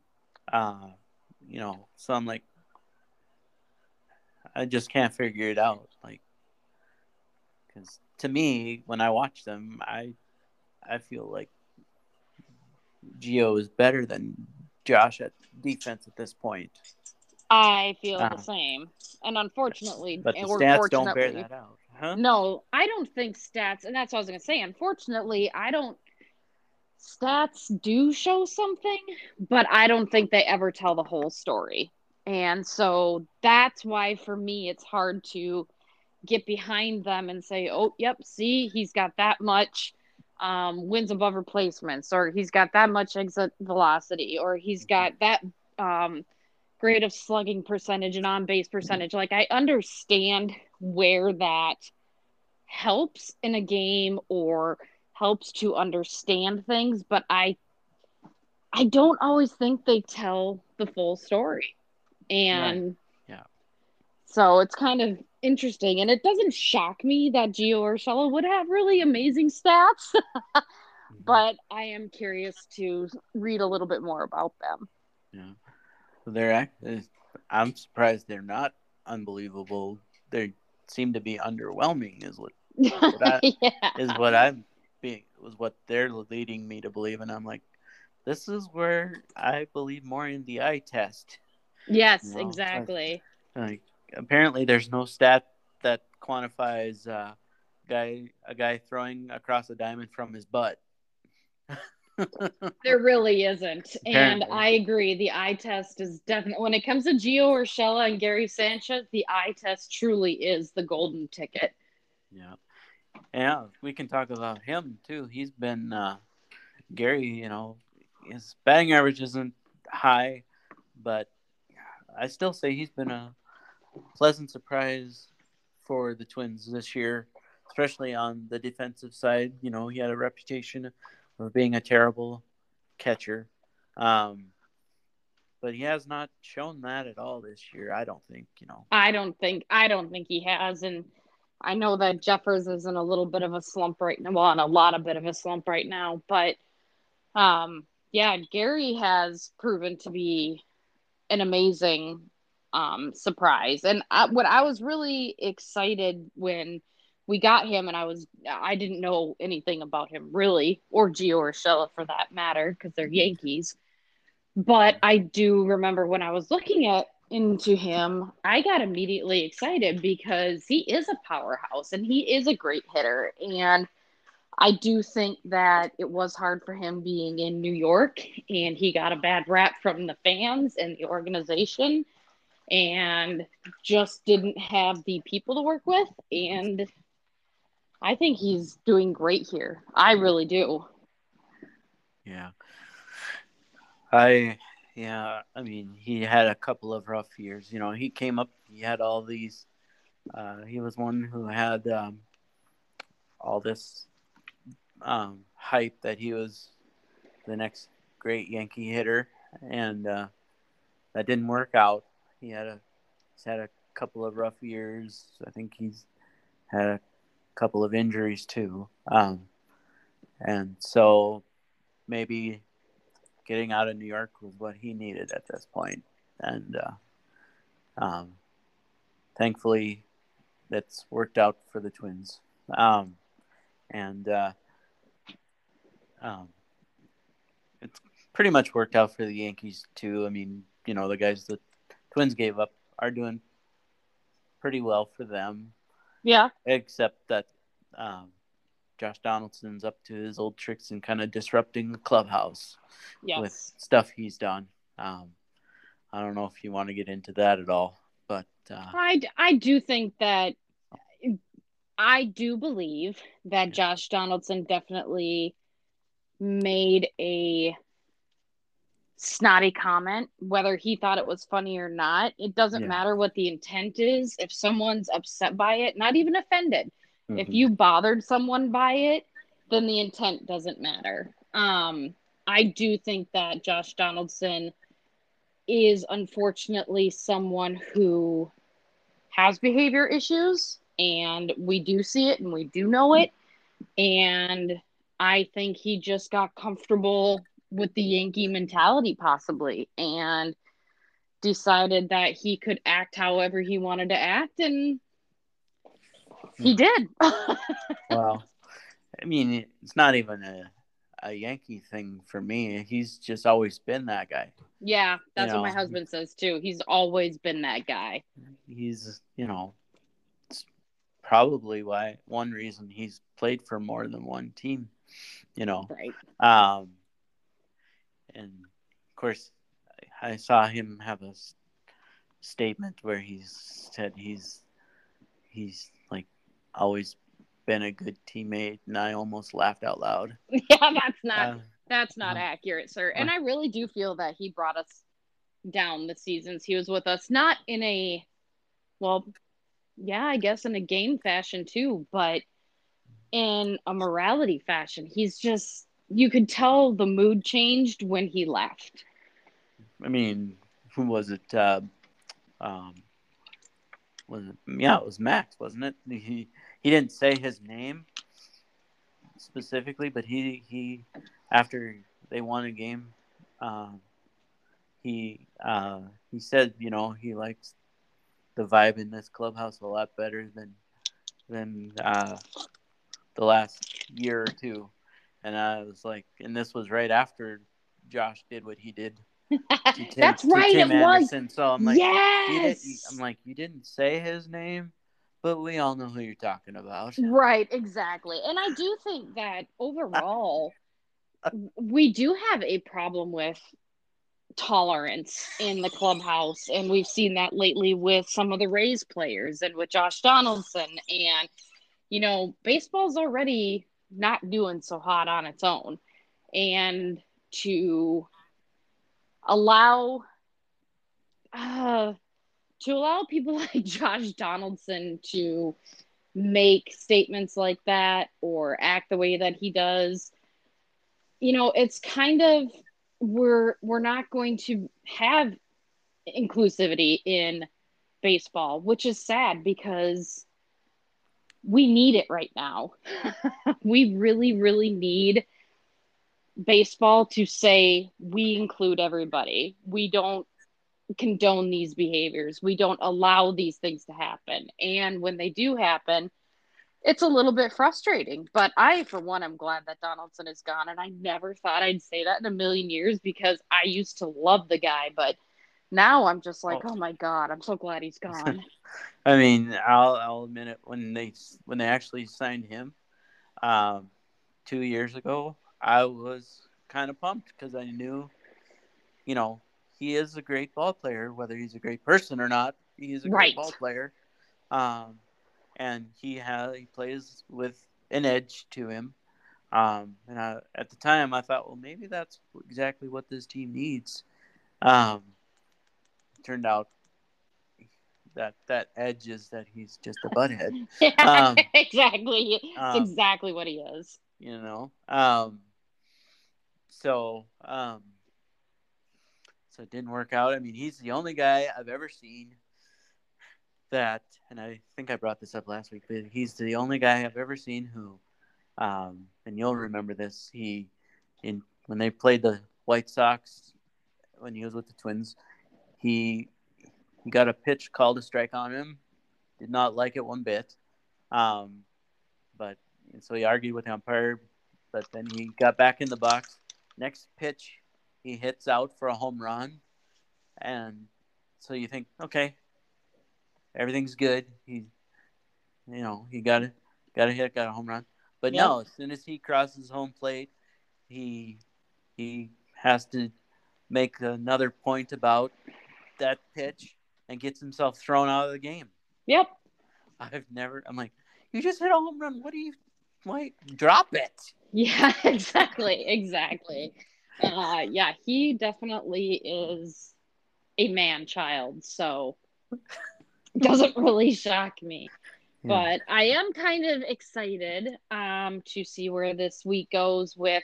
S1: uh, you know, so I'm like, I just can't figure it out, like, because to me, when I watch them, I I feel like Gio is better than Josh at defense at this point.
S3: I feel uh, the same, and unfortunately,
S1: but the stats don't bear that out. Huh?
S3: No, I don't think stats, and that's what I was to say. Unfortunately, I don't. Stats do show something, but I don't think they ever tell the whole story, and so that's why for me it's hard to get behind them and say, "Oh, yep, see, he's got that much." Um, wins above replacements, or he's got that much exit velocity, or he's got that um, grade of slugging percentage and on base percentage. Like I understand where that helps in a game or helps to understand things, but I I don't always think they tell the full story. And
S1: yeah.
S3: So it's kind of interesting. And it doesn't shock me that Gio Urshela would have really amazing stats. *laughs* Mm-hmm. but I am curious to read a little bit more about them.
S1: Yeah. They're I'm surprised they're not unbelievable. They seem to be underwhelming is what, *laughs* what I, yeah. is what I'm being was what they're leading me to believe and I'm like this is where I believe more in the eye test.
S3: Yes, you know, exactly.
S1: Like, like, apparently there's no stat that quantifies uh, guy a guy throwing across a diamond from his butt.
S3: there really isn't. *laughs* Apparently. And I agree. The eye test is definitely, when it comes to Gio Urshela and Gary Sanchez, the eye test truly is the golden ticket.
S1: Yeah. Yeah, we can talk about him too. He's been, uh, Gary, you know, his batting average isn't high, but I still say he's been a pleasant surprise for the Twins this year, especially on the defensive side. You know, he had a reputation of being a terrible catcher. Um, but he has not shown that at all this year. I don't think, you know.
S3: I don't think I don't think he has and I know that Jeffers is in a little bit of a slump right now, well, in a lot of bit of a slump right now, but um yeah, Gary has proven to be an amazing um surprise. And I, what I was really excited when we got him and I was I didn't know anything about him really or Gio Urshela for that matter because they're Yankees. But I do remember when I was looking at into him, I got immediately excited because he is a powerhouse and he is a great hitter and I do think that it was hard for him being in New York and he got a bad rap from the fans and the organization and just didn't have the people to work with and I think he's doing great here. I really do.
S1: Yeah. I yeah, I mean, he had a couple of rough years. You know, he came up, he had all these uh, he was one who had um, all this um, hype that he was the next great Yankee hitter, and uh, that didn't work out. He had a he's had a couple of rough years. I think he's had a couple of injuries too. Um, and so maybe getting out of New York was what he needed at this point. And uh, um, thankfully, that's worked out for the Twins. Um, and uh, um, it's pretty much worked out for the Yankees too. I mean, you know, the guys the Twins gave up are doing pretty well for them.
S3: Yeah.
S1: Except that um, Josh Donaldson's up to his old tricks and kind of disrupting the clubhouse
S3: yes.
S1: with stuff he's done. Um, I don't know if you want to get into that at all, but uh,
S3: I I do think that I do believe that Josh Donaldson definitely made a snotty comment, whether he thought it was funny or not. It doesn't yeah. matter what the intent is. If someone's upset by it, not even offended, mm-hmm. if you bothered someone by it, then the intent doesn't matter. Um, I do think that Josh Donaldson is unfortunately someone who has behavior issues, and we do see it and we do know it. And I think he just got comfortable with the Yankee mentality, possibly, and decided that he could act however he wanted to act, and he did. *laughs*
S1: well, I mean, it's not even a a Yankee thing for me. He's just always been that guy.
S3: Yeah, that's you what my husband says too. He's always been that guy.
S1: He's, you know, it's probably why one reason he's played for more than one team you know.
S3: Right.
S1: Um, and of course, I saw him have a statement where he said he's he's always been a good teammate, and I almost laughed out loud. *laughs*
S3: Yeah, that's not uh, that's not uh, accurate, sir. And I really do feel that he brought us down the seasons he was with us, not in a well, yeah, I guess in a game fashion too, but in a morality fashion. He's just you could tell the mood changed when he left.
S1: I mean, who was it? Uh, um, was it? Yeah, it was Max, wasn't it? He he didn't say his name specifically, but he he after they won a game, um, he uh, he said you know he likes the vibe in this clubhouse a lot better than than uh, the last year or two, and I was like, and this was right after Josh did what he did. *laughs*
S3: Tim, That's right, Tim it Anderson. was.
S1: So I'm like,
S3: yes.
S1: I'm like, you didn't say his name, but we all know who you're talking about.
S3: Right, exactly. And I do think that overall, we do have a problem with tolerance in the clubhouse. And we've seen that lately with some of the Rays players and with Josh Donaldson. And, you know, baseball's already not doing so hot on its own. And to allow uh, to allow people *laughs* like Josh Donaldson to make statements like that or act the way that he does you know it's kind of we're we're not going to have inclusivity in baseball which is sad because we need it right now. *laughs* We really really need baseball to say we include everybody. We don't condone these behaviors we don't allow these things to happen and when they do happen it's a little bit frustrating. But I, for one, I'm glad that Donaldson is gone. And I never thought I'd say that in a million years because I used to love the guy. But now I'm just like, oh, oh my god, I'm so glad he's *laughs* gone.
S1: I mean, I'll I'll admit it when they when they actually signed him, um, two years ago, I was kind of pumped because I knew, you know, he is a great ball player. Whether he's a great person or not, he is a great right. ball player. Um, and he has he plays with an edge to him. Um, and I, at the time, I thought, well, maybe that's exactly what this team needs. Um, turned out that that edge is that he's just a butthead. *laughs*
S3: um, exactly, um, exactly what he is.
S1: You know, um, so um, so it didn't work out. I mean, he's the only guy I've ever seen that, and I think I brought this up last week, but he's the only guy I've ever seen who, um, and you'll remember this. He, in when they played the White Sox, when he was with the Twins, he he got a pitch called a strike on him. Did not like it one bit, um, but so he argued with the umpire. But then he got back in the box. Next pitch, he hits out for a home run, and so you think, okay, everything's good. He, you know, he got a got a hit, got a home run. But yep. no, as soon as he crosses home plate, he he has to make another point about that pitch and gets himself thrown out of the game.
S3: Yep.
S1: I've never. I'm like, you just hit a home run. What do you? Why drop it?
S3: Yeah, *laughs* exactly, exactly. Uh, yeah, he definitely is a man child. So *laughs* doesn't really shock me. But I am kind of excited um, to see where this week goes with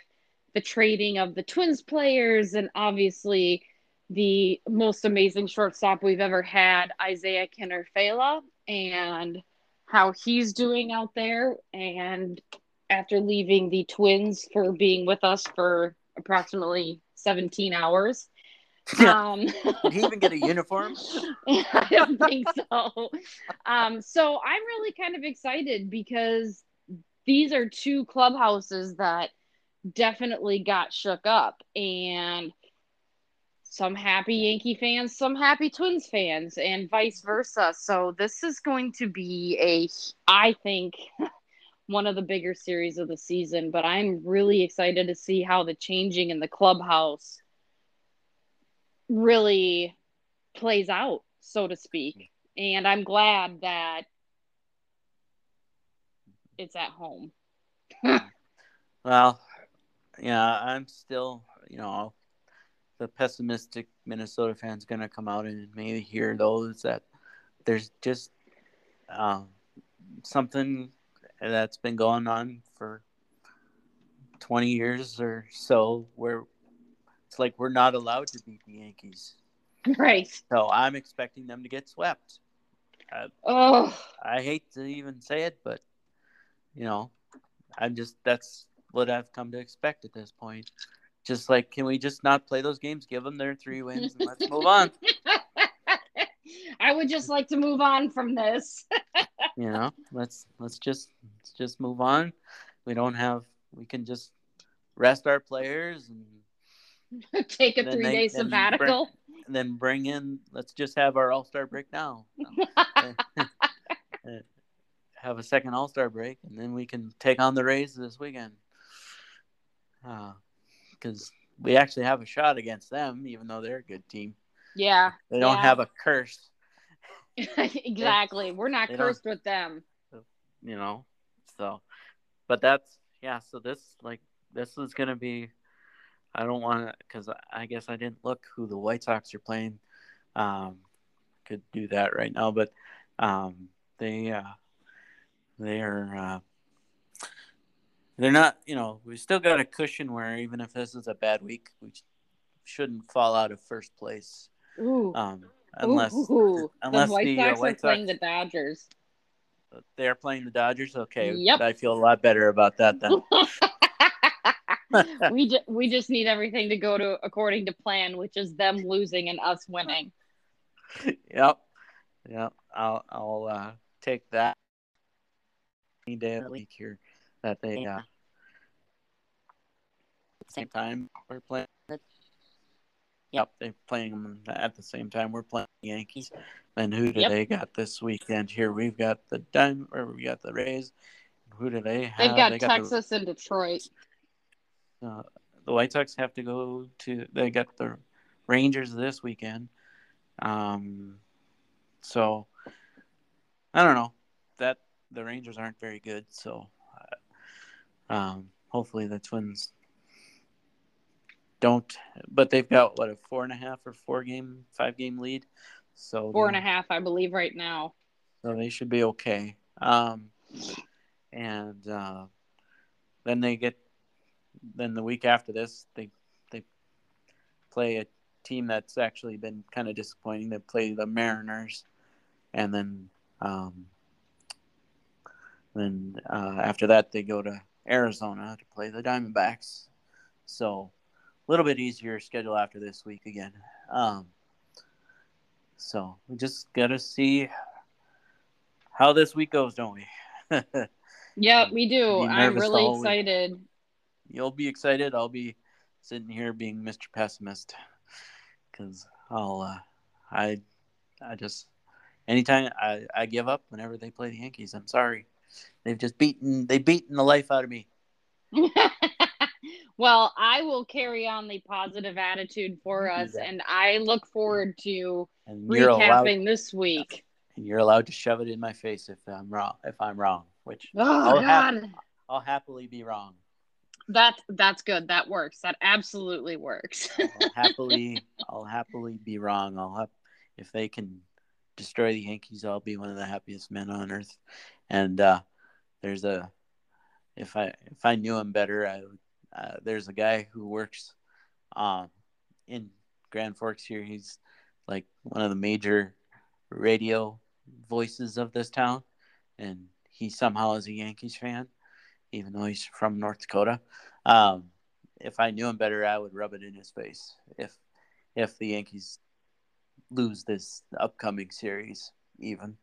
S3: the trading of the Twins players and obviously the most amazing shortstop we've ever had, Isaiah Kiner-Falefa, and how he's doing out there. And after leaving the Twins for being with us for approximately 17 hours,
S1: um, Did he even get a uniform? *laughs*
S3: I don't think so. Um, so I'm really kind of excited because these are two clubhouses that definitely got shook up and some happy Yankee fans, some happy Twins fans, and vice versa. So this is going to be a, I think, *laughs* one of the bigger series of the season. But I'm really excited to see how the changing in the clubhouse really plays out, so to speak. And I'm glad that it's at home. *laughs*
S1: well, yeah, I'm still, you know, the pessimistic Minnesota fans going to come out and maybe hear those that there's just um, something that's been going on for 20 years or so where it's like we're not allowed to beat the Yankees.
S3: Right.
S1: So I'm expecting them to get swept.
S3: I, oh,
S1: I hate to even say it, but you know, I'm just that's what I've come to expect at this point. Just like, can we just not play those games? Give them their three wins and let's move on. *laughs*
S3: I would just like to move on from this. *laughs*
S1: you know, let's let's just let's just move on. We don't have. We can just rest our players
S3: and *laughs* take a three day sabbatical.
S1: Bring, and then bring in. Let's just have our All Star break now. *laughs* *laughs* have a second All Star break, and then we can take on the Rays this weekend. Because uh, we actually have a shot against them, even though they're a good team.
S3: Yeah.
S1: They don't
S3: yeah.
S1: have a curse. *laughs*
S3: exactly. We're not cursed with them.
S1: You know, so, but that's, yeah, so this, like, this is going to be, I don't want to, because I guess I didn't look who the White Sox are playing. Um, could do that right now, but um, they, uh, they're, uh, they're not, you know, we still got a cushion where even if this is a bad week, we shouldn't fall out of first place.
S3: Ooh.
S1: Um, unless
S3: Ooh. *laughs*
S1: unless
S3: the White
S1: the
S3: Sox
S1: uh, White
S3: are playing the Dodgers.
S1: they're playing the Dodgers. Okay,
S3: Yep.
S1: I feel a lot better about that then. *laughs*
S3: we ju- we just need everything to go to according to plan, which is them losing and us winning. *laughs*
S1: yep, yep. I'll I'll uh, take that any day of the week here that they uh, same time we're playing. Yep, they're playing them at the same time we're playing the Yankees. And who do
S3: Yep.
S1: they got this weekend? Here we've got the or we got the Rays. Who do they have?
S3: They've got
S1: They the-
S3: Texas and Detroit.
S1: uh, the White Sox have to go to. They got the Rangers this weekend. Um, so I don't know that the Rangers aren't very good. So uh, um, hopefully the Twins don't. But they've got what a four and a half or four game, five game lead. So
S3: Four and a half, I believe, right now.
S1: so they should be okay. Um, and uh, then they get then the week after this they they play a team that's actually been kind of disappointing. They play the Mariners, and then um, then uh, after that they go to Arizona to play the Diamondbacks. So little bit easier schedule after this week again. Um, so we just got to see how this week goes, don't we? *laughs*
S3: Yeah, we do. I'm really
S1: all week.
S3: excited.
S1: You'll be excited. I'll be sitting here being Mr. Pessimist because I'll, uh, I, I just anytime I, I give up whenever they play the Yankees. I'm sorry, they've just beaten they beaten the life out of me. *laughs*
S3: well, I will carry on the positive attitude for us, and I look forward to
S1: you're allowed
S3: recapping this week.
S1: and you're allowed to shove it in my face if I'm wrong. If I'm wrong, which
S3: Oh
S1: I'll
S3: God,
S1: hap- I'll happily be wrong.
S3: that that's good. That works. That absolutely works.
S1: I'll *laughs* happily I'll happily be wrong. I'll have if they can destroy the Yankees, I'll be one of the happiest men on earth. And uh, there's a if I if I knew him better, I would. Uh, there's a guy who works um, in Grand Forks here. He's like one of the major radio voices of this town, and he somehow is a Yankees fan, even though he's from North Dakota. Um, if I knew him better, I would rub it in his face. If if the Yankees lose this upcoming series, even,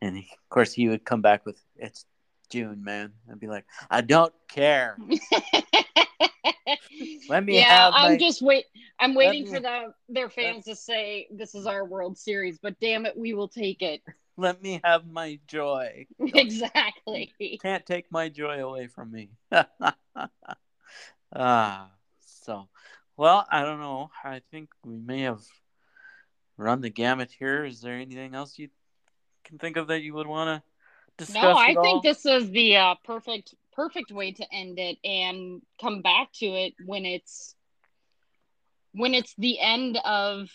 S1: and he, of course he would come back with it's June, man, and be like, I don't care. *laughs* *laughs* Let me
S3: yeah,
S1: have
S3: I'm
S1: my-
S3: just wait. I'm waiting
S1: me-
S3: for the their fans to say this is our World Series, but damn it, we will take it.
S1: Let me have my joy. *laughs*
S3: exactly.
S1: Can't take my joy away from me. *laughs* ah, so well, I don't know. I think we may have run the gamut here. Is there anything else you can think of that you would want to discuss?
S3: No, I
S1: at all?
S3: think this is the uh, perfect perfect way to end it and come back to it when it's when it's the end of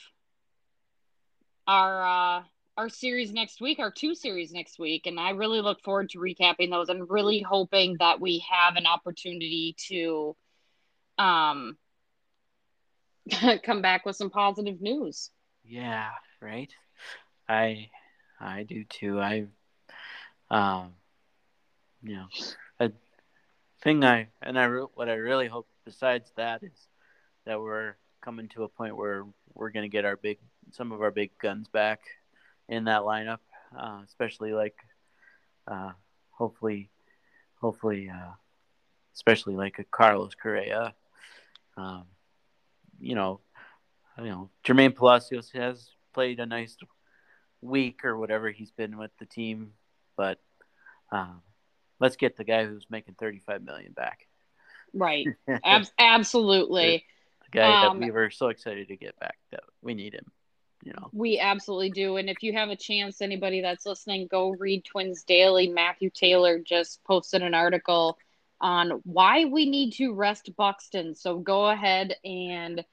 S3: our uh, our series next week, our two series next week, and I really look forward to recapping those and really hoping that we have an opportunity to um *laughs* come back with some positive news.
S1: Yeah, right. I I do too. I um you know, thing I and I what I really hope besides that is that we're coming to a point where we're going to get our big some of our big guns back in that lineup, uh, especially like uh, hopefully hopefully uh, especially like a Carlos Correa. Um, you know, you know, Jermaine Palacios has played a nice week or whatever he's been with the team, but um, let's get the guy who's making 35 million back.
S3: Right. *laughs* Ab- absolutely.
S1: The guy um, that we were so excited to get back that we need him. You know.
S3: We absolutely do. And if you have a chance, anybody that's listening, go read Twins Daily. Matthew Taylor just posted an article on why we need to rest Buxton. So go ahead and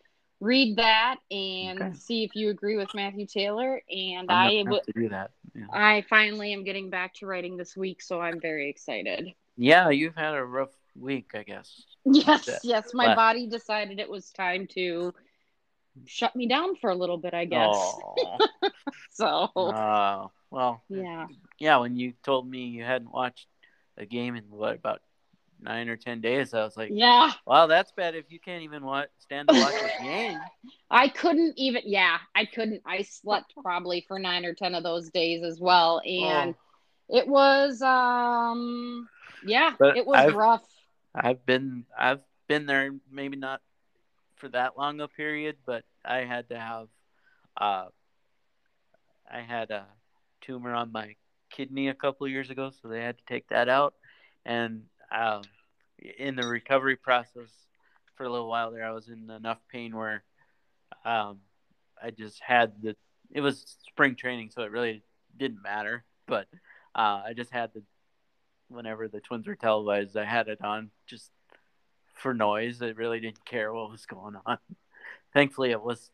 S3: read that and okay. see if you agree with Matthew Taylor. And I
S1: will do that.
S3: Yeah. I finally am getting back to writing this week, so I'm very excited.
S1: Yeah, you've had a rough week, I guess.
S3: Yes, yes. My but... body decided it was time to shut me down for a little bit, I guess. *laughs* so.
S1: Uh, well.
S3: Yeah.
S1: Yeah, when you told me you hadn't watched a game in what about nine or ten days. I was like,
S3: yeah,
S1: wow, that's bad if you can't even watch stand to watch a game.
S3: I couldn't even. Yeah, I couldn't. I slept *laughs* probably for nine or ten of those days as well, and oh. it was um, yeah, but it was
S1: I've,
S3: rough.
S1: I've been I've been there, maybe not for that long a period, but I had to have uh, I had a tumor on my kidney a couple years ago, so they had to take that out. And um, in the recovery process for a little while there, I was in enough pain where um, I just had the. It was spring training, so it really didn't matter. But uh, I just had the. Whenever the Twins were televised, I had it on just for noise. I really didn't care what was going on. *laughs* Thankfully, it was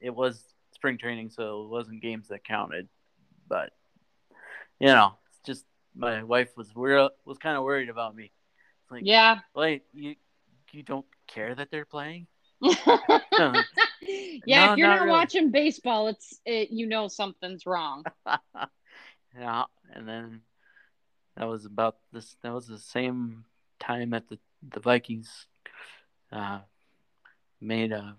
S1: it was spring training, so it wasn't games that counted. But you know, it's just my wife was real was kind of worried about me.
S3: Like, yeah.
S1: Wait, you you don't care that they're playing? *laughs*
S3: yeah, no, if you're not, not really. watching baseball, it's it, you know something's wrong. *laughs*
S1: yeah, and then that was about this. That was the same time that the the Vikings uh, made a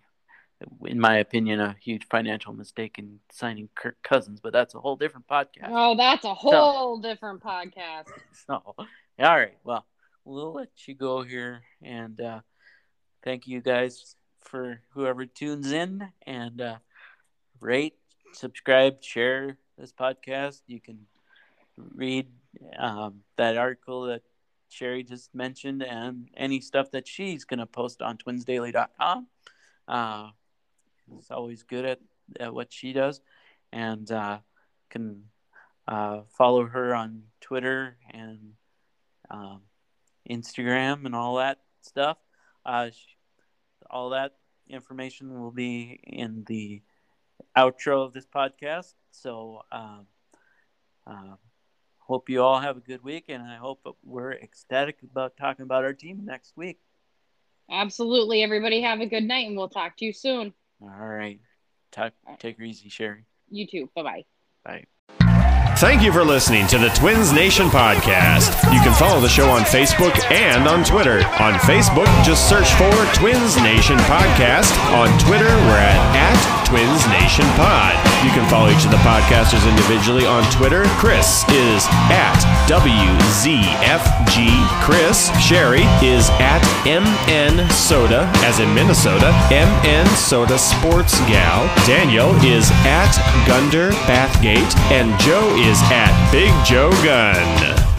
S1: in my opinion, a huge financial mistake in signing Kirk Cousins, but that's a whole different podcast.
S3: Oh, that's a whole so, different podcast. *laughs*
S1: So, all right. Well, we'll let you go here. And uh, thank you guys for whoever tunes in and uh, rate, subscribe, share this podcast. You can read um, that article that Sherry just mentioned and any stuff that she's going to post on twinsdaily.com. Uh, is always good at, at what she does, and uh, can uh, follow her on Twitter and um, Instagram and all that stuff. Uh, she, all that information will be in the outro of this podcast. So, um, uh, hope you all have a good week, and I hope we're ecstatic about talking about our team next week.
S3: Absolutely. Everybody have a good night, and we'll talk to you soon.
S1: All right. Talk, take her easy, Sherry.
S3: You too. Bye-bye.
S1: Bye.
S2: Thank you for listening to the Twins Nation podcast. You can follow the show on Facebook and on Twitter. On Facebook, just search for Twins Nation Podcast. On Twitter, we're at, at Twins Nation Pod. You can follow each of the podcasters individually on Twitter. Chris is at WZFG Chris. Sherry is at MN Soda, as in Minnesota, MN Soda Sports Gal. Daniel is at Gunder Bathgate. And Joe is at Big Joe Gun.